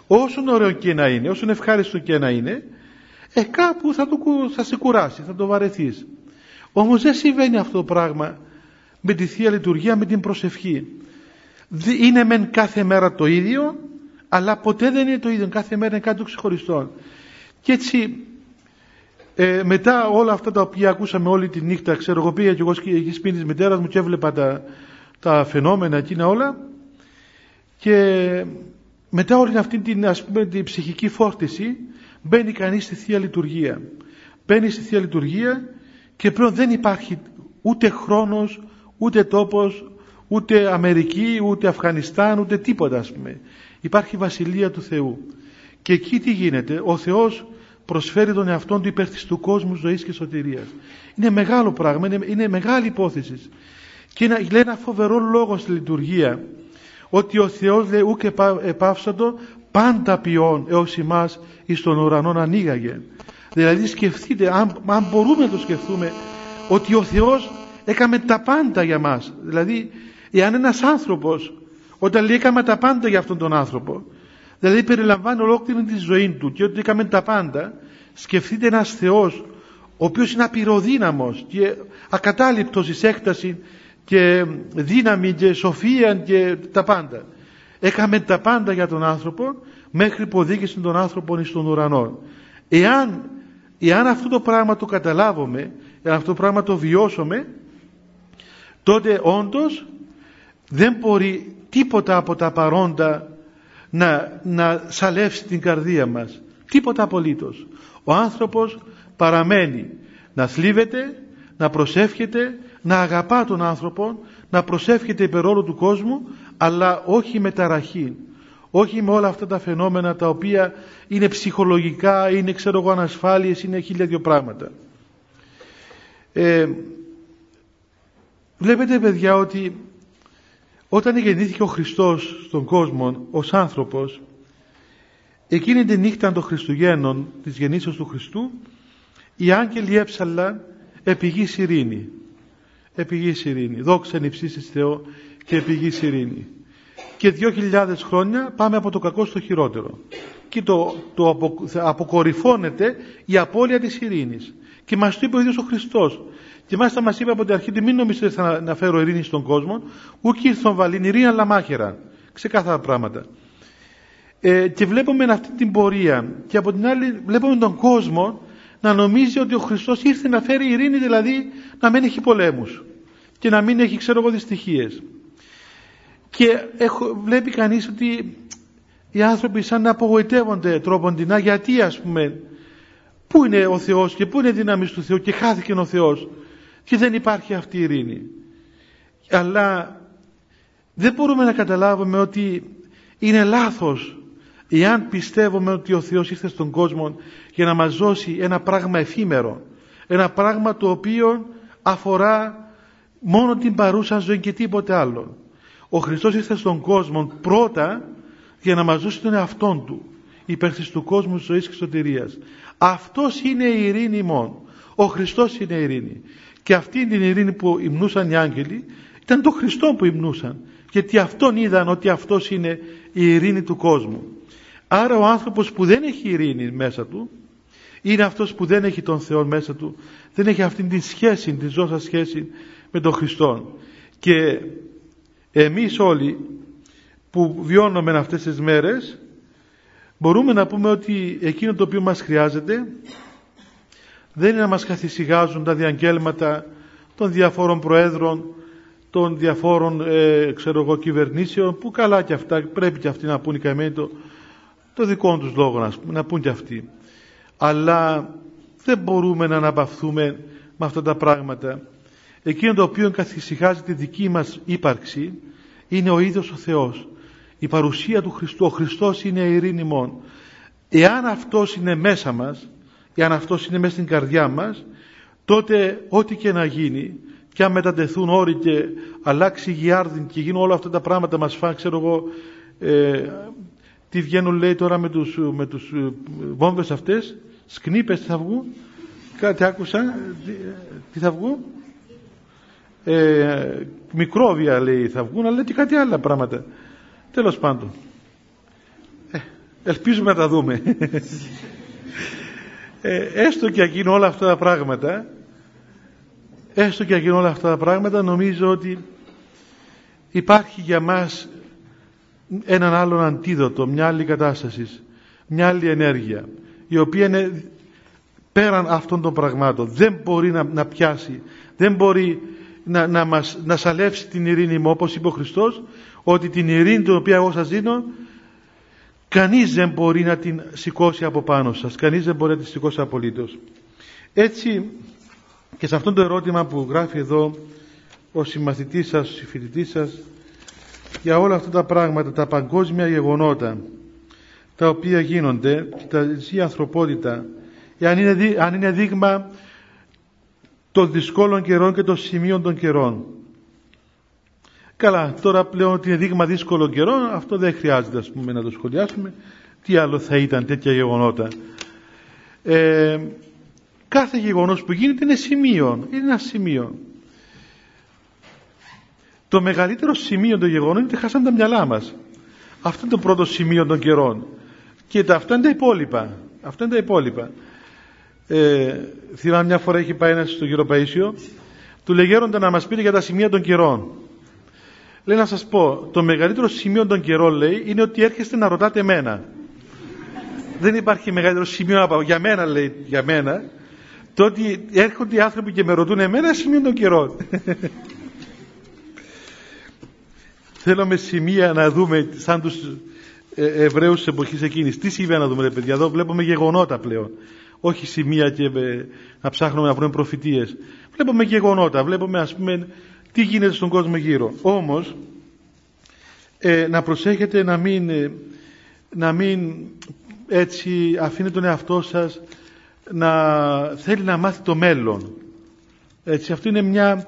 όσο ωραίο και να είναι, όσο ευχάριστο και να είναι, ε, κάπου θα, το, θα σε κουράσει, θα το βαρεθείς. Όμως δεν συμβαίνει αυτό το πράγμα με τη Θεία Λειτουργία, με την προσευχή. Είναι μεν κάθε μέρα το ίδιο, αλλά ποτέ δεν είναι το ίδιο. Κάθε μέρα είναι κάτι ξεχωριστό. Και έτσι ε, μετά όλα αυτά τα οποία ακούσαμε όλη τη νύχτα, ξέρω εγώ πήγα και εγώ εκεί σπίτι της μητέρας μου και έβλεπα τα, τα φαινόμενα εκείνα όλα και μετά όλη αυτή την, ας πούμε, την ψυχική φόρτιση μπαίνει κανείς στη Θεία Λειτουργία. Μπαίνει στη Θεία Λειτουργία και πλέον δεν υπάρχει ούτε χρόνος, ούτε τόπος, ούτε Αμερική, ούτε Αφγανιστάν, ούτε τίποτα ας πούμε. Υπάρχει Βασιλεία του Θεού. Και εκεί τι γίνεται, ο Θεός προσφέρει τον εαυτόν του υπέρ του κόσμου ζωής και σωτηρίας. Είναι μεγάλο πράγμα, είναι, είναι μεγάλη υπόθεση. Και είναι, λέει ένα φοβερό λόγο στη λειτουργία, ότι ο Θεός λέει ούκ επάυσατο πάντα ποιόν έως εμάς εις τον ουρανό ανοίγαγε. Δηλαδή σκεφτείτε, αν, αν μπορούμε να το σκεφτούμε, ότι ο Θεός έκαμε τα πάντα για μας. Δηλαδή, εάν ένας άνθρωπος, όταν λέει έκαμε τα πάντα για αυτόν τον άνθρωπο, δηλαδή περιλαμβάνει ολόκληρη τη ζωή του και ότι έκαμε τα πάντα, σκεφτείτε ένας Θεός, ο οποίος είναι απειροδύναμος και ακατάληπτος εις έκταση και δύναμη και σοφία και τα πάντα. Έκαμε τα πάντα για τον άνθρωπο μέχρι που οδήγησε τον άνθρωπο στον ουρανό. Εάν, εάν αυτό το πράγμα το καταλάβουμε, εάν αυτό το πράγμα το βιώσουμε, τότε όντως δεν μπορεί τίποτα από τα παρόντα να, να σαλεύσει την καρδία μας. Τίποτα απολύτως. Ο άνθρωπος παραμένει να θλίβεται, να προσεύχεται, να αγαπά τον άνθρωπο, να προσεύχεται υπερ όλου του κόσμου, αλλά όχι με ταραχή. Όχι με όλα αυτά τα φαινόμενα τα οποία είναι ψυχολογικά, είναι ξέρω εγώ ανασφάλειες, είναι χίλια δυο πράγματα. Ε, βλέπετε παιδιά ότι όταν γεννήθηκε ο Χριστός στον κόσμο ως άνθρωπος εκείνη τη νύχτα των Χριστουγέννων της γεννήσεως του Χριστού οι άγγελοι έψαλαν επί ειρήνη επί ειρήνη δόξα υψίστης Θεό και επί ειρήνη και δύο χιλιάδες χρόνια πάμε από το κακό στο χειρότερο. Και το, το αποκορυφώνεται η απώλεια της ειρήνης. Και μας το είπε ο ίδιος ο Χριστός και μάλιστα μας είπε από την αρχή ότι μην νομίζετε θα να φέρω ειρήνη στον κόσμο ουκ ήρθον βαλήν ειρήνη αλλά μάχερα ξεκάθαρα πράγματα. Ε, και βλέπουμε αυτή την πορεία και από την άλλη βλέπουμε τον κόσμο να νομίζει ότι ο Χριστός ήρθε να φέρει ειρήνη δηλαδή να μην έχει πολέμους και να μην έχει ξέρω εγώ δυστυχίες. Και έχω, βλέπει κανείς ότι οι άνθρωποι σαν να απογοητεύονται τρόποντινά γιατί ας πούμε πού είναι ο Θεός και πού είναι η δύναμη του Θεού και χάθηκε ο Θεός και δεν υπάρχει αυτή η ειρήνη. Αλλά δεν μπορούμε να καταλάβουμε ότι είναι λάθος εάν πιστεύουμε ότι ο Θεός ήρθε στον κόσμο για να μας δώσει ένα πράγμα εφήμερο. Ένα πράγμα το οποίο αφορά μόνο την παρούσα ζωή και τίποτε άλλο. Ο Χριστός ήρθε στον κόσμο πρώτα για να μας δώσει τον εαυτόν του υπέρ του κόσμου της ζωής και σωτηρίας. Αυτός είναι η ειρήνη μόνο. Ο Χριστός είναι η ειρήνη και αυτή την ειρήνη που υμνούσαν οι άγγελοι ήταν το Χριστό που υμνούσαν. Γιατί αυτόν είδαν ότι αυτός είναι η ειρήνη του κόσμου. Άρα ο άνθρωπος που δεν έχει ειρήνη μέσα του είναι αυτός που δεν έχει τον Θεό μέσα του δεν έχει αυτήν την σχέση, την ζώσα σχέση με τον Χριστό και εμείς όλοι που βιώνουμε αυτές τις μέρες μπορούμε να πούμε ότι εκείνο το οποίο μας χρειάζεται δεν είναι να μας καθησυχάζουν τα διαγγέλματα των διαφόρων προέδρων των διαφόρων ε, ξέρω εγώ, κυβερνήσεων που καλά και αυτά πρέπει και αυτοί να πούν οι καημένοι το, το δικό τους λόγο να, να πούν και αυτοί. Αλλά δεν μπορούμε να αναπαυθούμε με αυτά τα πράγματα. Εκείνο το οποίο καθησυχάζει τη δική μας ύπαρξη είναι ο ίδιος ο Θεός. Η παρουσία του Χριστού. Ο Χριστός είναι η ειρήνη μόνο. Εάν αυτός είναι μέσα μας, εάν αυτός είναι μέσα στην καρδιά μας, τότε ό,τι και να γίνει, και αν μετατεθούν όροι και αλλάξει η γιάρδιν και γίνουν όλα αυτά τα πράγματα μας φάνε, ξέρω εγώ, ε, τι βγαίνουν λέει τώρα με τους, με τους ε, βόμβες αυτές, σκνίπες τι θα βγουν, κάτι άκουσα, τι θα βγουν, ε, μικρόβια λέει θα βγουν αλλά και κάτι άλλα πράγματα. Τέλος πάντων. Ε, ελπίζουμε να τα δούμε ε, έστω και εκείνο όλα αυτά τα πράγματα έστω και εκείνο όλα αυτά τα πράγματα νομίζω ότι υπάρχει για μας έναν άλλον αντίδοτο, μια άλλη κατάσταση, μια άλλη ενέργεια η οποία είναι πέραν αυτών των πραγμάτων. Δεν μπορεί να, να πιάσει δεν μπορεί να, να, μας, να σαλεύσει την ειρήνη μου όπως είπε ο Χριστός ότι την ειρήνη την οποία εγώ σας δίνω κανείς δεν μπορεί να την σηκώσει από πάνω σας κανείς δεν μπορεί να την σηκώσει απολύτως έτσι και σε αυτό το ερώτημα που γράφει εδώ ο συμμαθητής σας, ο συμφιλητής σας για όλα αυτά τα πράγματα, τα παγκόσμια γεγονότα τα οποία γίνονται και τα ζει η ανθρωπότητα αν είναι, αν είναι δείγμα των δυσκόλων καιρών και των σημείων των καιρών. Καλά, τώρα πλέον ότι είναι δείγμα δύσκολων καιρών, αυτό δεν χρειάζεται ας πούμε, να το σχολιάσουμε. Τι άλλο θα ήταν τέτοια γεγονότα. Ε, κάθε γεγονός που γίνεται είναι σημείο, είναι ένα σημείο. Το μεγαλύτερο σημείο των γεγονότων είναι ότι χάσαμε τα μυαλά μας. Αυτό είναι το πρώτο σημείο των καιρών. Και τα, αυτά είναι τα υπόλοιπα. Αυτά είναι τα υπόλοιπα. Ε, θυμάμαι μια φορά έχει πάει ένας στο κύριο Παΐσιο του λεγέροντα να μας πείτε για τα σημεία των καιρών λέει να σας πω το μεγαλύτερο σημείο των καιρών λέει είναι ότι έρχεστε να ρωτάτε εμένα. Δεν υπάρχει μεγαλύτερο σημείο να πάω για μένα λέει για μένα. Το ότι έρχονται οι άνθρωποι και με ρωτούν εμένα σημείο των καιρών. Θέλουμε σημεία να δούμε σαν τους ε, Εβραίους της εποχής εκείνης. Τι συμβαίνει να δούμε ρε παιδιά εδώ βλέπουμε γεγονότα πλέον. Όχι σημεία και ε, να ψάχνουμε να βρούμε προφητείες. Βλέπουμε γεγονότα, βλέπουμε ας πούμε τι γίνεται στον κόσμο γύρω. Όμως ε, να προσέχετε να μην, ε, να μην έτσι αφήνετε τον εαυτό σας να θέλει να μάθει το μέλλον. Έτσι, αυτό είναι μια,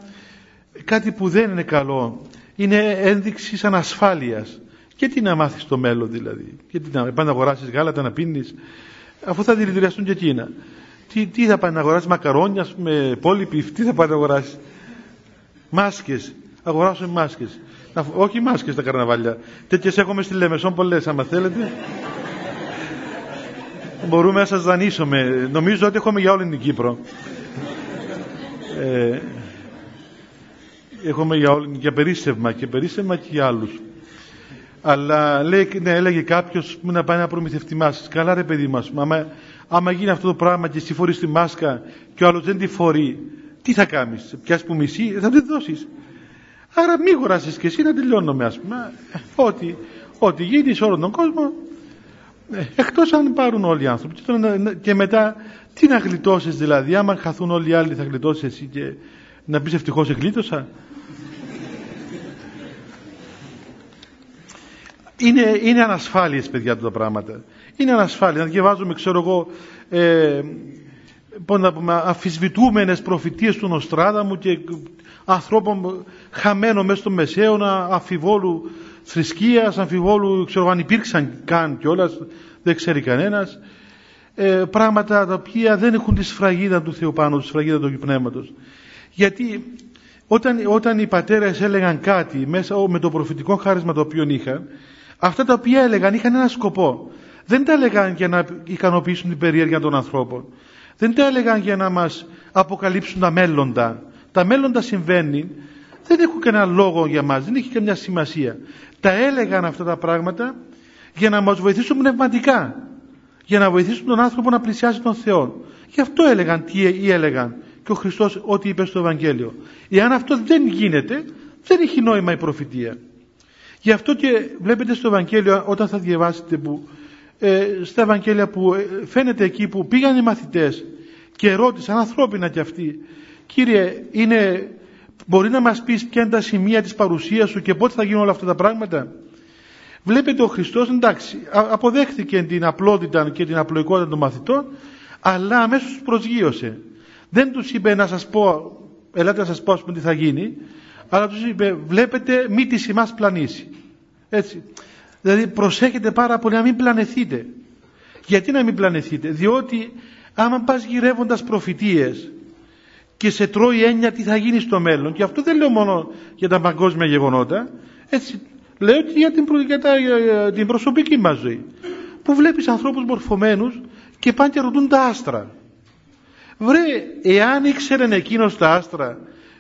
κάτι που δεν είναι καλό. Είναι ένδειξη ανασφάλειας. Και τι να μάθεις το μέλλον δηλαδή. Και τι να πάνε να αγοράσεις γάλατα, να πίνεις αφού θα δηλητηριαστούν και εκείνα. Τι, τι θα πάει να αγοράσεις μακαρόνια με πόλυπη, τι θα πάει να αγοράσεις. Μάσκες, αγοράσουμε μάσκες. Όχι μάσκες τα καρναβάλια. Τέτοιες έχουμε στη Λεμεσόν πολλές άμα θέλετε. Μπορούμε να σας δανείσουμε. Νομίζω ότι έχουμε για όλη την Κύπρο. Ε, έχουμε για, όλη, για περίσσευμα και περίσσευμα και για άλλους. Αλλά λέει, ναι, έλεγε κάποιος να πάει να προμηθευτεί μάσκα. Καλά, ρε παιδί μας, άμα, άμα γίνει αυτό το πράγμα και εσύ φορείς τη μάσκα και ο άλλος δεν τη φορεί, τι θα κάνεις, πιάσει που μισή, θα τη δώσεις. Άρα μη αγοράσεις και εσύ να τελειώνουμε, ας πούμε. Ό,τι, ό,τι γίνει σε όλον τον κόσμο, ε, εκτός αν πάρουν όλοι οι άνθρωποι. Και μετά, τι να γλιτώσεις δηλαδή, άμα χαθούν όλοι οι άλλοι, θα γλιτώσεις εσύ και να πεις ευτυχώς εγκλήτωσα. είναι, είναι ανασφάλειες παιδιά τα πράγματα είναι ανασφάλεια να διαβάζουμε ξέρω εγώ ε, πώς να πούμε αφισβητούμενες προφητείες του Νοστράδαμου και ανθρώπων χαμένων μέσα στο μεσαίωνα αφιβόλου θρησκείας αμφιβόλου ξέρω αν υπήρξαν καν κιόλας δεν ξέρει κανένας ε, πράγματα τα οποία δεν έχουν τη σφραγίδα του Θεού πάνω τη σφραγίδα του Πνεύματος γιατί όταν, όταν οι πατέρες έλεγαν κάτι μέσα με το προφητικό χάρισμα το οποίο είχαν Αυτά τα οποία έλεγαν είχαν ένα σκοπό. Δεν τα έλεγαν για να ικανοποιήσουν την περιέργεια των ανθρώπων. Δεν τα έλεγαν για να μας αποκαλύψουν τα μέλλοντα. Τα μέλλοντα συμβαίνει, δεν έχουν κανένα λόγο για μας, δεν έχει καμιά σημασία. Τα έλεγαν αυτά τα πράγματα για να μας βοηθήσουν πνευματικά. Για να βοηθήσουν τον άνθρωπο να πλησιάσει τον Θεό. Γι' αυτό έλεγαν τι έλεγαν και ο Χριστός ό,τι είπε στο Ευαγγέλιο. Εάν αυτό δεν γίνεται, δεν έχει νόημα η προφητεία. Γι' αυτό και βλέπετε στο Ευαγγέλιο όταν θα διαβάσετε που, ε, στα Ευαγγέλια που ε, φαίνεται εκεί που πήγαν οι μαθητές και ρώτησαν ανθρώπινα κι αυτοί Κύριε είναι, μπορεί να μας πεις ποια είναι τα σημεία της παρουσίας σου και πότε θα γίνουν όλα αυτά τα πράγματα; Βλέπετε ο Χριστός εντάξει αποδέχθηκε την απλότητα και την απλοϊκότητα των μαθητών αλλά αμέσως προσγείωσε. Δεν τους είπε να σας πω ελάτε να σας πω πούμε τι θα γίνει αλλά τους είπε βλέπετε μη τη ημάς πλανήσει έτσι δηλαδή προσέχετε πάρα πολύ να μην πλανεθείτε γιατί να μην πλανεθείτε διότι άμα πας γυρεύοντας προφητείες και σε τρώει έννοια τι θα γίνει στο μέλλον. Και αυτό δεν λέω μόνο για τα παγκόσμια γεγονότα, έτσι λέω και για την, για την προσωπική μας ζωή. Που βλέπεις ανθρώπους μορφωμένους και πάνε και ρωτούν τα άστρα. Βρε, εάν ήξερε εκείνος τα άστρα,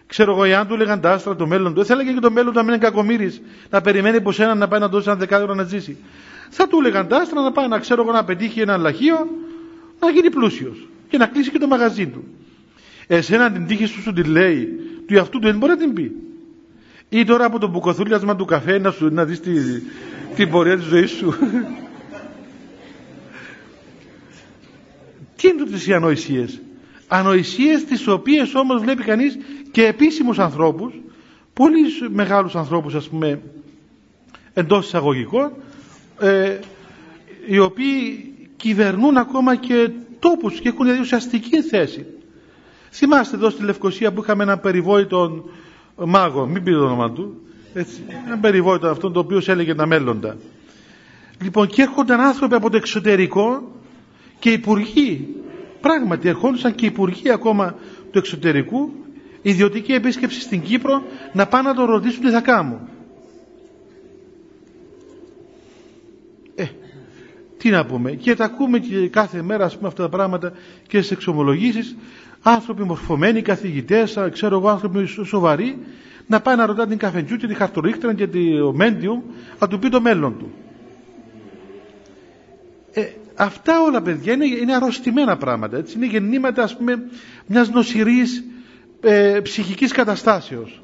ξέρω εγώ, εάν του έλεγαν τα άστρα το μέλλον του, θα έλεγε και το μέλλον του να μην είναι κακομύρης, να περιμένει πως έναν να πάει να δώσει ένα δεκάδερο να ζήσει. Θα του έλεγαν τα άστρα να πάει να ξέρω εγώ να πετύχει ένα λαχείο, να γίνει πλούσιος και να κλείσει και το μαγαζί του. Εσένα την τύχη σου σου τη λέει, του εαυτού του δεν μπορεί να την πει. Ή τώρα από το μπουκοθούλιασμα του καφέ να, σου, να δεις τη, την πορεία της ζωής σου. Τι είναι τούτες οι ανοησίες; Ανοησίες τις οποίες όμως βλέπει κανείς και επίσημους ανθρώπους, πολύ μεγάλους ανθρώπους ας πούμε εντός εισαγωγικών, ε, οι οποίοι κυβερνούν ακόμα και τόπους και έχουν δηλαδή ουσιαστική θέση. Θυμάστε εδώ στη Λευκοσία που είχαμε ένα περιβόητο μάγο, μην πείτε το όνομα του, έτσι, ένα περιβόητο αυτό το οποίος έλεγε τα μέλλοντα. Λοιπόν και έρχονταν άνθρωποι από το εξωτερικό και υπουργοί, πράγματι ερχόντουσαν και υπουργοί ακόμα του εξωτερικού, ιδιωτική επίσκεψη στην Κύπρο, να πάνε να το ρωτήσουν τι θα κάνουν. Ε, τι να πούμε. Και τα ακούμε και κάθε μέρα ας πούμε αυτά τα πράγματα και στις εξομολογήσεις άνθρωποι μορφωμένοι, καθηγητές, ξέρω εγώ άνθρωποι σοβαροί να πάει να ρωτά την καφεντζού και τη χαρτορίχτρα και το μέντιουμ να του πει το μέλλον του. Ε, αυτά όλα παιδιά είναι, είναι αρρωστημένα πράγματα έτσι. είναι γεννήματα ας πούμε μιας νοσηρής ε, ψυχικής καταστάσεως.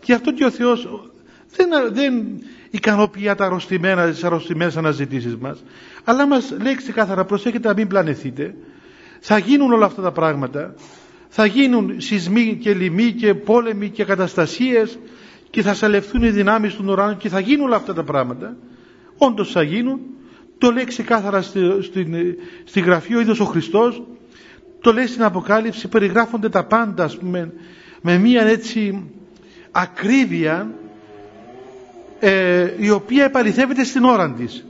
Και αυτό και ο Θεός δεν, δεν ικανοποιεί τα αρρωστημένα, τις αρρωστημένες αναζητήσεις μας αλλά μας λέει ξεκάθαρα προσέχετε να μην πλανεθείτε θα γίνουν όλα αυτά τα πράγματα. Θα γίνουν σεισμοί και λοιμοί και πόλεμοι και καταστασίες και θα σαλευθούν οι δυνάμεις του ουρανού και θα γίνουν όλα αυτά τα πράγματα. Όντως θα γίνουν το λέει ξεκάθαρα στη, στην, στη γραφή ο ίδιος ο Χριστός το λέει στην Αποκάλυψη περιγράφονται τα πάντα πούμε, με μία έτσι ακρίβεια ε, η οποία επαληθεύεται στην ώρα της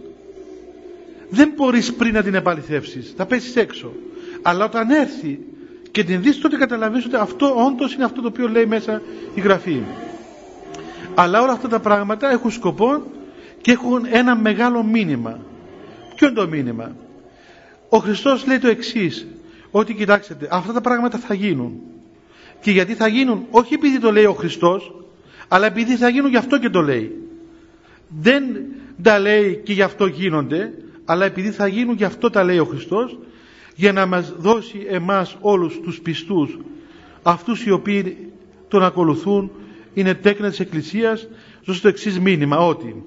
δεν μπορείς πριν να την επαληθεύσεις θα πέσεις έξω αλλά όταν έρθει και την δεις τότε καταλαβαίνεις ότι αυτό όντως είναι αυτό το οποίο λέει μέσα η Γραφή. Αλλά όλα αυτά τα πράγματα έχουν σκοπό και έχουν ένα μεγάλο μήνυμα. Ποιο είναι το μήνυμα; Ο Χριστός λέει το εξής ότι κοιτάξτε αυτά τα πράγματα θα γίνουν. Και γιατί θα γίνουν; Όχι επειδή το λέει ο Χριστός αλλά επειδή θα γίνουν γι' αυτό και το λέει. Δεν τα λέει και γι' αυτό γίνονται αλλά επειδή θα γίνουν γι' αυτό τα λέει ο Χριστός για να μας δώσει εμάς όλους τους πιστούς αυτούς οι οποίοι τον ακολουθούν είναι τέκνα της Εκκλησίας δώσει το εξής μήνυμα ότι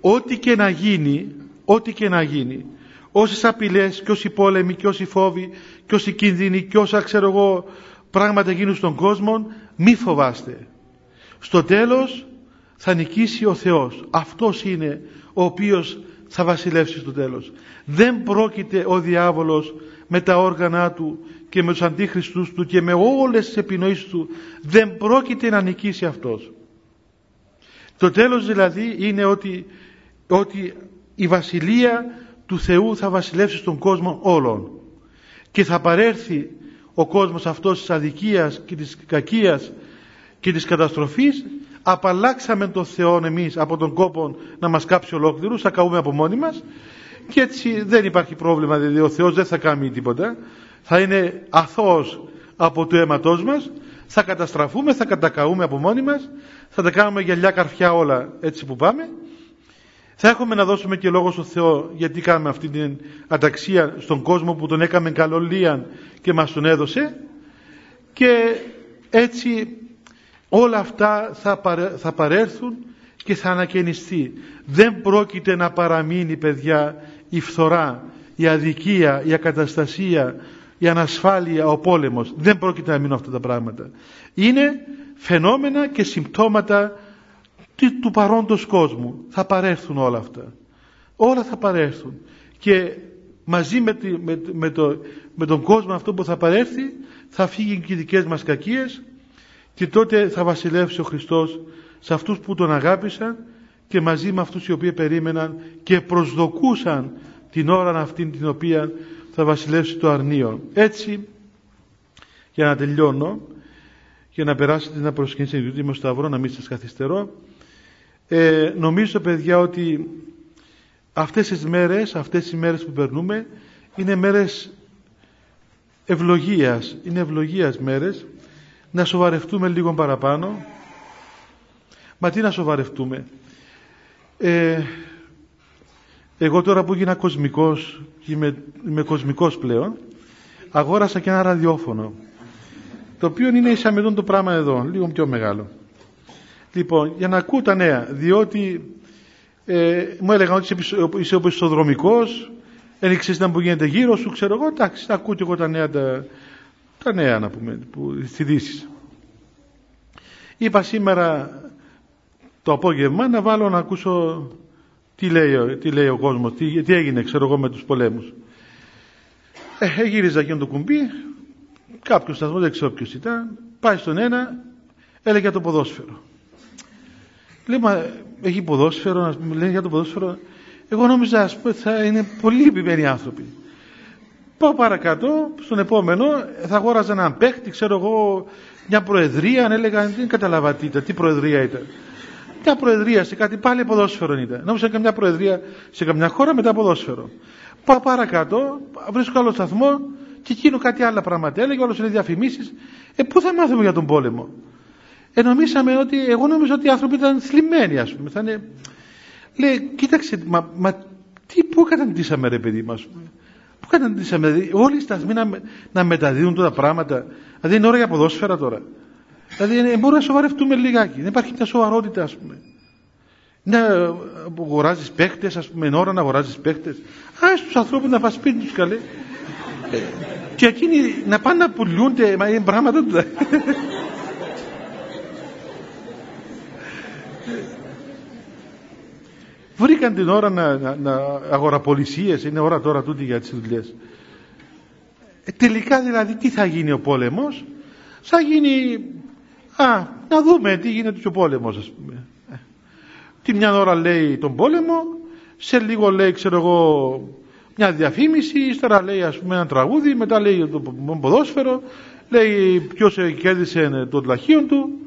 ό,τι και να γίνει ό,τι και να γίνει όσες απειλές και όσοι πόλεμοι και όσοι φόβοι και όσοι κίνδυνοι και όσα ξέρω εγώ πράγματα γίνουν στον κόσμο μη φοβάστε στο τέλος θα νικήσει ο Θεός αυτός είναι ο οποίος θα βασιλεύσει στο τέλος. Δεν πρόκειται ο διάβολος με τα όργανα του και με τους αντίχριστους του και με όλες τις επινοήσεις του δεν πρόκειται να νικήσει αυτός. Το τέλος δηλαδή είναι ότι, ότι η βασιλεία του Θεού θα βασιλεύσει στον κόσμο όλων και θα παρέρθει ο κόσμος αυτός της αδικίας και της κακίας και της καταστροφής. Απαλλάξαμε τον Θεό εμείς από τον κόπο να μας κάψει ολόκληρους, θα καούμε από μόνοι μας. Και έτσι δεν υπάρχει πρόβλημα, δηλαδή ο Θεός δεν θα κάνει τίποτα, θα είναι αθώος από το αίματός μας, θα καταστραφούμε, θα κατακαούμε από μόνοι μας, θα τα κάνουμε γυαλιά καρφιά όλα έτσι που πάμε, θα έχουμε να δώσουμε και λόγο στο Θεό γιατί κάνουμε αυτή την αταξία στον κόσμο που τον έκαμε καλολίαν και μας τον έδωσε και έτσι όλα αυτά θα, θα παρέρθουν και θα ανακαινιστεί. Δεν πρόκειται να παραμείνει παιδιά η φθορά, η αδικία, η ακαταστασία, η ανασφάλεια, ο πόλεμος. Δεν πρόκειται να μείνουν αυτά τα πράγματα. Είναι φαινόμενα και συμπτώματα του παρόντος κόσμου. Θα παρέρθουν όλα αυτά. Όλα θα παρέρθουν. Και μαζί με, με, το, με τον κόσμο αυτό που θα παρέρθει θα φύγουν και οι δικές μας κακίες και τότε θα βασιλεύσει ο Χριστός σε αυτούς που τον αγάπησαν και μαζί με αυτούς οι οποίοι περίμεναν και προσδοκούσαν την ώρα αυτή την οποία θα βασιλεύσει το αρνείο. Έτσι για να τελειώνω για να περάσετε να προσκυνήσετε διότι είμαι σταυρό να μην σας καθυστερώ ε, νομίζω παιδιά ότι αυτές τις μέρες αυτές οι μέρες που περνούμε είναι μέρες ευλογίας είναι ευλογίας μέρες. Να σοβαρευτούμε λίγο παραπάνω. Μα τι να σοβαρευτούμε; Ε, εγώ τώρα που γίνα κοσμικός και είμαι, είμαι κοσμικός πλέον αγόρασα και ένα ραδιόφωνο το οποίο είναι σαν με το πράγμα εδώ λίγο πιο μεγάλο λοιπόν για να ακούω τα νέα διότι ε, μου έλεγαν ότι είσαι οπισθοδρομικός δεν ξέρεις να που γίνεται γύρω σου ξέρω εγώ εντάξει θα ακούω και εγώ τα νέα τα, τα νέα να πούμε που, τις ειδήσεις είπα σήμερα το απόγευμα να βάλω να ακούσω τι λέει, τι λέει ο κόσμος, τι, τι έγινε ξέρω εγώ με τους πολέμους. Ε, γύριζα και το κουμπί, κάποιος σταθμός, δεν ξέρω ποιος ήταν, πάει στον ένα, έλεγε για το ποδόσφαιρο. Λέει, μα έχει ποδόσφαιρο, να πούμε, λέει για το ποδόσφαιρο. Εγώ νόμιζα, ας πούμε, θα είναι πολύ επιμένοι άνθρωποι. Πάω παρακάτω, στον επόμενο, θα αγόραζα έναν παίχτη, ξέρω εγώ, μια προεδρία, αν έλεγα, δεν καταλαβα τι προεδρία ήταν. Μια προεδρία σε κάτι πάλι ποδόσφαιρο ήταν. Νόμιζα καμιά προεδρία σε καμιά χώρα μετά ποδόσφαιρο. Πάω παρακάτω, βρίσκω άλλο σταθμό και εκείνο κάτι άλλα πράγματα έλεγε, όλος είναι διαφημίσεις. Ε, πού θα μάθουμε για τον πόλεμο; Ε, νομίσαμε ότι, εγώ νόμιζα ότι οι άνθρωποι ήταν θλιμμένοι, ας πούμε. Θα είναι... Λέει, κοίταξε, μα, μα τι, πού καταντήσαμε ρε παιδί μας; Πού καταντήσαμε, δηλαδή, όλοι οι σταθμοί να, να μεταδίδουν τώρα πράγματα. Δηλαδή είναι ώρα για ποδόσφαιρα τώρα. Δηλαδή ε, μπορούμε να σοβαρευτούμε λιγάκι. Δεν υπάρχει μια σοβαρότητα, ας πούμε. Να αγοράζεις παίχτες, ας πούμε, εν ώρα να αγοράζεις παίχτες. Α τους ανθρώπους να πα σπίτι τους καλέ. και εκείνοι να πάνε να πουλούνται, μα είναι πράγματα του. Βρήκαν την ώρα να, να, να αγοραπολισίες, είναι ώρα τώρα τούτη για τις δουλειές. Ε, τελικά δηλαδή τι θα γίνει ο πόλεμος, θα γίνει Α, να δούμε τι γίνεται ο πόλεμος ας πούμε. Ε, τη μια ώρα λέει τον πόλεμο, σε λίγο λέει ξέρω εγώ μια διαφήμιση, ύστερα λέει ας πούμε ένα τραγούδι, μετά λέει το ποδόσφαιρο, λέει ποιος κέρδισε το λαχείο του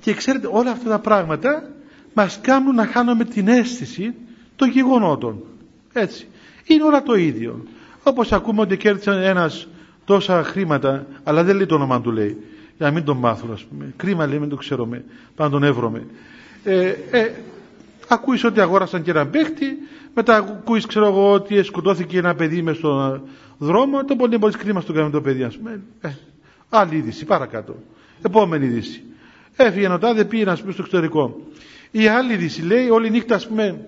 και ξέρετε όλα αυτά τα πράγματα μας κάνουν να χάνουμε την αίσθηση των γεγονότων. Έτσι. Είναι όλα το ίδιο. Όπως ακούμε ότι κέρδισε ένας τόσα χρήματα, αλλά δεν λέει το όνομα του λέει για να μην τον μάθουν ας πούμε. Κρίμα λέει, μην το ξέρουμε, πάνω τον εύρωμε. Ε, ε, ακούεις ότι αγόρασαν και ένα παίχτη, μετά ακούεις ξέρω εγώ ότι σκοτώθηκε ένα παιδί μες στον δρόμο, το πολύ πολύ κρίμα στον κάνει το παιδί ας πούμε. Ε, άλλη είδηση, παρακάτω. Επόμενη είδηση. Έφυγε ο τάδε, πήγε να πούμε στο εξωτερικό. Η άλλη είδηση λέει, όλη νύχτα ας πούμε,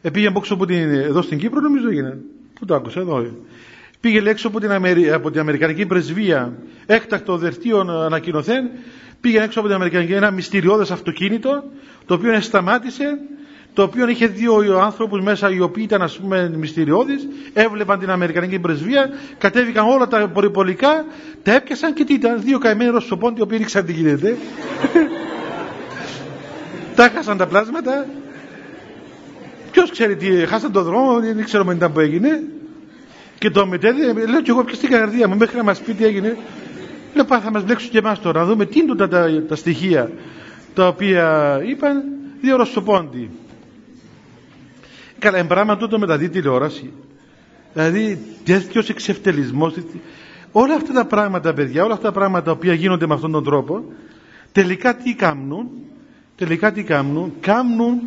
ε, πήγε από την, εδώ στην Κύπρο νομίζω έγινε. Πού το άκουσα, εδώ. Πήγε έξω από την, από την Αμερικανική πρεσβεία, έκτακτο δελτίο ανακοινωθέν, πήγε έξω από την Αμερικανική ένα μυστηριώδες αυτοκίνητο, το οποίο σταμάτησε, το οποίο είχε δύο άνθρωπους μέσα οι οποίοι ήταν ας πούμε μυστηριώδεις, έβλεπαν την Αμερικανική πρεσβεία, κατέβηκαν όλα τα πολυπολικά, τα έπιασαν και τι ήταν, δύο καημένοι ρωσοπόντοι, οι οποίοι ήξεραν τι γίνεται. Τα χάσαν τα πλάσματα. Ποιος ξέρει τι, χάσαν τον δρόμο, δεν ξέρω μετά που έγινε. Και το μετέδι, λέω και εγώ πια στην καρδία μου, μέχρι να μας πει τι έγινε. Λέω πάει θα μας μπλέξουν και εμάς τώρα, να δούμε τι είναι τα, τα, τα στοιχεία τα οποία είπαν δύο ρωσοπόντι. Καλά, πράγμα τούτο μεταδεί τηλεόραση. Δηλαδή τέτοιος εξευτελισμός. Όλα αυτά τα πράγματα, παιδιά, όλα αυτά τα πράγματα τα οποία γίνονται με αυτόν τον τρόπο, τελικά τι κάνουν, τελικά τι κάνουν, κάνουν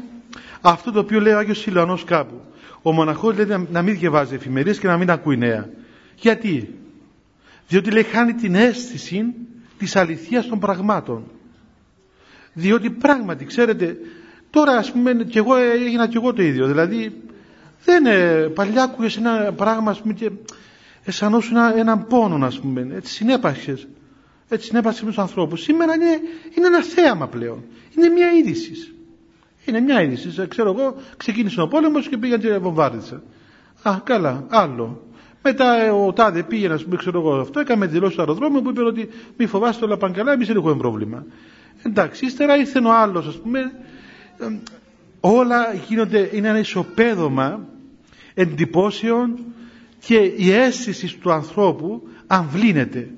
αυτό το οποίο λέει ο Άγιος Σιλανός κάπου ο μοναχός λέει να μην διαβάζει εφημερίες και να μην ακούει νέα. Γιατί; Διότι λέει χάνει την αίσθηση της αληθείας των πραγμάτων. Διότι πράγματι, ξέρετε, τώρα ας πούμε και εγώ έγινα και εγώ το ίδιο. Δηλαδή, δεν, ε, παλιά άκουγες ένα πράγμα ας πούμε και αισθανόσουν ένα, έναν πόνο ας πούμε, έτσι συνέπαξες. Έτσι συνέπαξες με τους ανθρώπους. Σήμερα είναι, είναι ένα θέαμα πλέον. Είναι μια είδηση. Είναι μια είδηση. Ξέρω εγώ, ξεκίνησε ο πόλεμος και πήγαν και βομβάρδισαν. Α, καλά, άλλο. Μετά ε, ο Τάδε πήγε να σου πει, ξέρω εγώ αυτό, έκαμε δηλώσεις στο αεροδρόμιο που είπε ότι μη φοβάστε όλα πάνε καλά, εμείς δεν έχουμε πρόβλημα. Εντάξει, ύστερα ήρθε ο άλλος, ας πούμε. Όλα γίνονται, είναι ένα ισοπαίδωμα εντυπώσεων και η αίσθηση του ανθρώπου αμβλύνεται.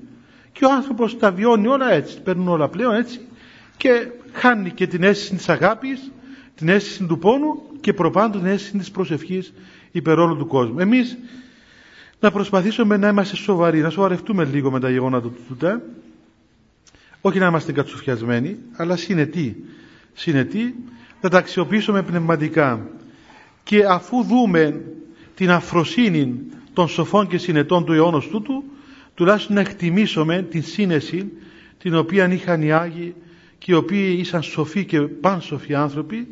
Και ο άνθρωπος τα βιώνει όλα έτσι, παίρνουν όλα πλέον έτσι και χάνει και την αίσθηση της αγάπης, την αίσθηση του πόνου και προπάντου την αίσθηση της προσευχής υπέρ όλου του κόσμου. Εμείς να προσπαθήσουμε να είμαστε σοβαροί, να σοβαρευτούμε λίγο με τα γεγονότα του τούτα, όχι να είμαστε κατσουφιασμένοι, αλλά συνετοί. Συνετοί, να τα αξιοποιήσουμε πνευματικά. Και αφού δούμε την αφροσύνη των σοφών και συνετών του αιώνος τούτου, τουλάχιστον να εκτιμήσουμε την σύνεση την οποία είχαν οι Άγιοι και οι οποίοι ήσαν σοφοί και πανσοφοί άνθρωποι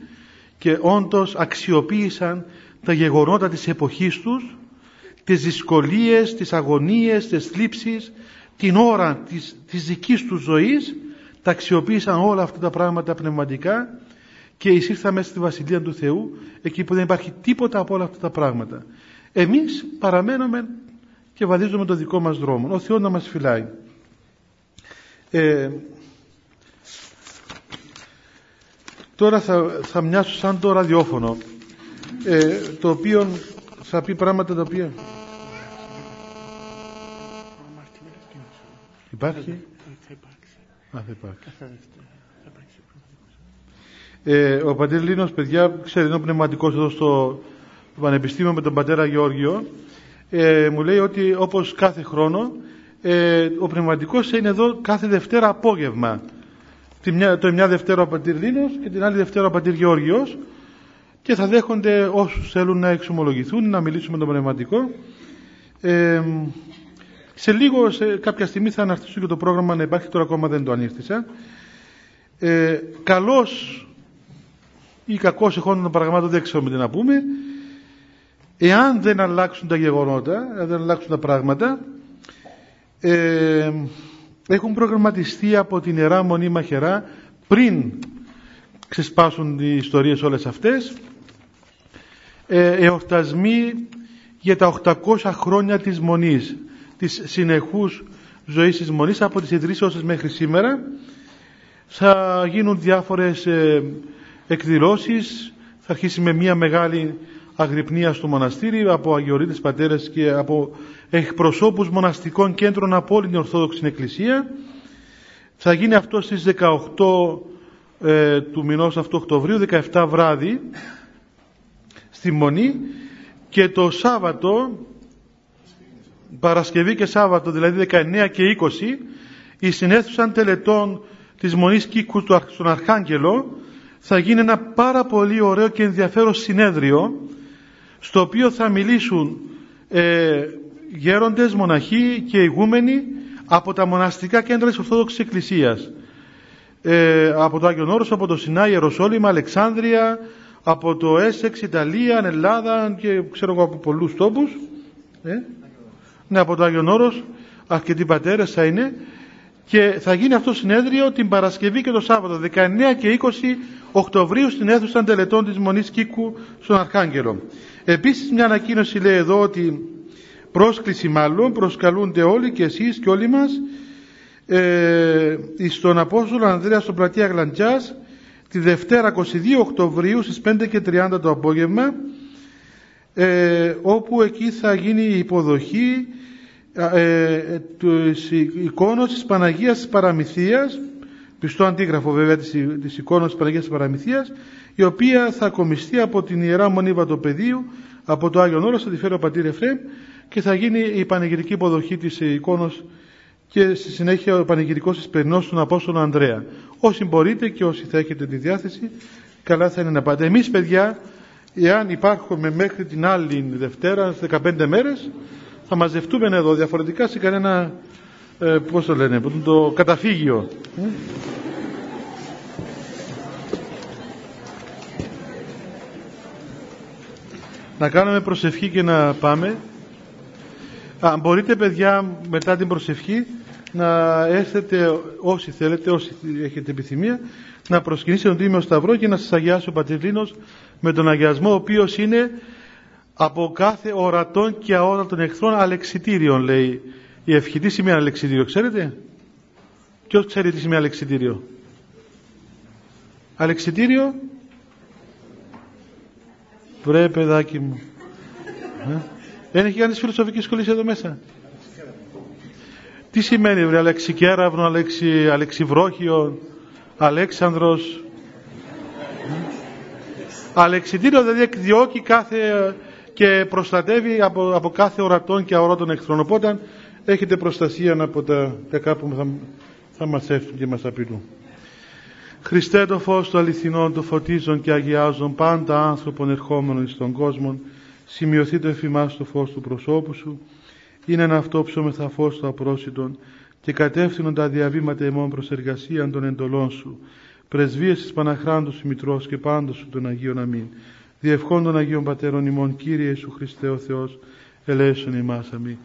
και όντως αξιοποίησαν τα γεγονότα της εποχής τους, τις δυσκολίες, τις αγωνίες, τις θλίψεις, την ώρα της, της δικής τους ζωής, τα αξιοποίησαν όλα αυτά τα πράγματα πνευματικά και εισήρθαν μέσα στη Βασιλεία του Θεού, εκεί που δεν υπάρχει τίποτα από όλα αυτά τα πράγματα. Εμείς παραμένουμε και βαδίζουμε το δικό μας δρόμο. Ο Θεός να μας φυλάει. Ε, τώρα θα, θα μοιάσω σαν το ραδιόφωνο ε, το οποίο θα πει πράγματα τα οποία υπάρχει; Α, θα υπάρξει. Ε, ο πατήρ Λίνος, παιδιά, ξέρει, είναι ο πνευματικός εδώ στο Πανεπιστήμιο με τον πατέρα Γεώργιο. Ε, μου λέει ότι όπως κάθε χρόνο ε, ο πνευματικός είναι εδώ κάθε Δευτέρα απόγευμα. Τη μια, το μια Δευτέρα ο πατήρ Λίνος και την άλλη Δευτέρα ο πατήρ Γεώργιος και θα δέχονται όσους θέλουν να εξομολογηθούν, να μιλήσουμε με τον πνευματικό. Ε, σε λίγο, σε κάποια στιγμή θα αναρτήσω και το πρόγραμμα να υπάρχει, τώρα ακόμα δεν το ανήρθησα. Ε, καλός ή κακός εχόντων των πραγμάτων δεν ξέρουμε τι να πούμε. Εάν δεν αλλάξουν τα γεγονότα, δεν αλλάξουν τα πράγματα, ε, έχουν προγραμματιστεί από την Ιερά Μονή Μαχερά πριν ξεσπάσουν οι ιστορίες όλες αυτές ε, εορτασμοί για τα 800 χρόνια της Μονής της συνεχούς ζωής της Μονής από τις ιδρύσεις μέχρι σήμερα. Θα γίνουν διάφορες ε, εκδηλώσεις θα αρχίσει με μια μεγάλη αγρυπνίας στο μοναστήρι από αγιορείτες πατέρες και από εκπροσώπους μοναστικών κέντρων από όλη την Ορθόδοξη Εκκλησία. Θα γίνει αυτό στις 18 ε, του μηνός αυτού Οκτωβρίου 17 βράδυ στη Μονή. Και το Σάββατο Παρασκευή και Σάββατο δηλαδή 19 και 20 η συνέθουσαν τελετών της Μονής Κίκου στον Αρχάγγελο θα γίνει ένα πάρα πολύ ωραίο και ενδιαφέρον συνέδριο στο οποίο θα μιλήσουν ε, γέροντες, μοναχοί και ηγούμενοι από τα μοναστικά κέντρα της Ορθόδοξης Εκκλησίας. Ε, από το Άγιον Όρος, από το Σινά, Ιεροσόλυμα, Αλεξάνδρεια από το Έσεξ, Ιταλία, Ελλάδα και ξέρω εγώ από πολλούς τόπους. Ε, ναι, από το Άγιον Όρος αρκετοί πατέρες θα είναι. Και θα γίνει αυτό το συνέδριο την Παρασκευή και το Σάββατο 19 και 20 Οκτωβρίου στην αίθουσα τελετών της Μονής Κίκου στον Αρχάγγελο. Επίσης μια ανακοίνωση λέει εδώ ότι πρόσκληση μάλλον προσκαλούνται όλοι και εσείς και όλοι μας ε, στον Απόστολο Ανδρέας στο πλατεία Γλαντζάς τη Δευτέρα 22 Οκτωβρίου στις 5 και 30 το απόγευμα ε, όπου εκεί θα γίνει η υποδοχή ε, της εικόνος της Παναγίας της Παραμυθίας πιστό αντίγραφο βέβαια της, της εικόνας της Παναγίας της Παραμυθίας η οποία θα κομιστεί από την Ιερά Μονή Βατοπεδίου από το Άγιον Όρος θα τη φέρει ο Πατήρ Εφραίμ και θα γίνει η πανηγυρική υποδοχή της εικόνος και στη συνέχεια ο πανηγυρικός εισπερινός στον Απόστολο Ανδρέα. Όσοι μπορείτε και όσοι θα έχετε τη διάθεση, καλά θα είναι να πάτε. Εμείς παιδιά, εάν υπάρχουμε μέχρι την άλλη Δευτέρα, 15 μέρες, θα μαζευτούμε εδώ διαφορετικά σε κανένα, ε, πώς το λένε, το καταφύγιο. Να κάνουμε προσευχή και να πάμε. Α, μπορείτε παιδιά μετά την προσευχή να έρθετε όσοι θέλετε, όσοι έχετε επιθυμία, να προσκυνήσετε τον Τίμιο Σταυρό και να σας αγιάσει ο Πατριλίνος με τον αγιασμό ο οποίος είναι από κάθε ορατών και αόρατων εχθρών αλεξιτήριον λέει η ευχή. Τι σημαίνει αλεξιτήριο ξέρετε; Ποιος ξέρει τι σημαίνει αλεξιτήριο; Αλεξιτήριο Βρε παιδάκι μου. Ε; Δεν έχει κάνει φιλοσοφική σχολή εδώ μέσα. Τι σημαίνει βρε Αλεξικέραυνο, Αλεξι, Αλεξιβρόχιο, Αλέξανδρος; Αλεξιτήριο δηλαδή εκδιώκει κάθε και προστατεύει από, από κάθε ορατών και αορότων εχθρών. Οπότε έχετε προστασία από τα κακά που θα, θα μας έρθουν και μας απειλούν. Χριστέ το φως του αληθινών, το φωτίζουν και αγιάζουν πάντα άνθρωπον ερχόμενων στον κόσμο, σημειωθεί το εφημάς το φως του προσώπου σου, είναι ένα αυτό ψωμεθα φως του απρόσιτον και κατεύθυνον τα διαβήματα εμών προς εργασία των εντολών σου, πρεσβείες της Παναχράντου σου Μητρός και πάντως σου των Αγίων Αμήν. Διευχών των Αγίων Πατέρων ημών, Κύριε Ιησού Χριστέ ο Θεός, ελέησον ημάς αμήν.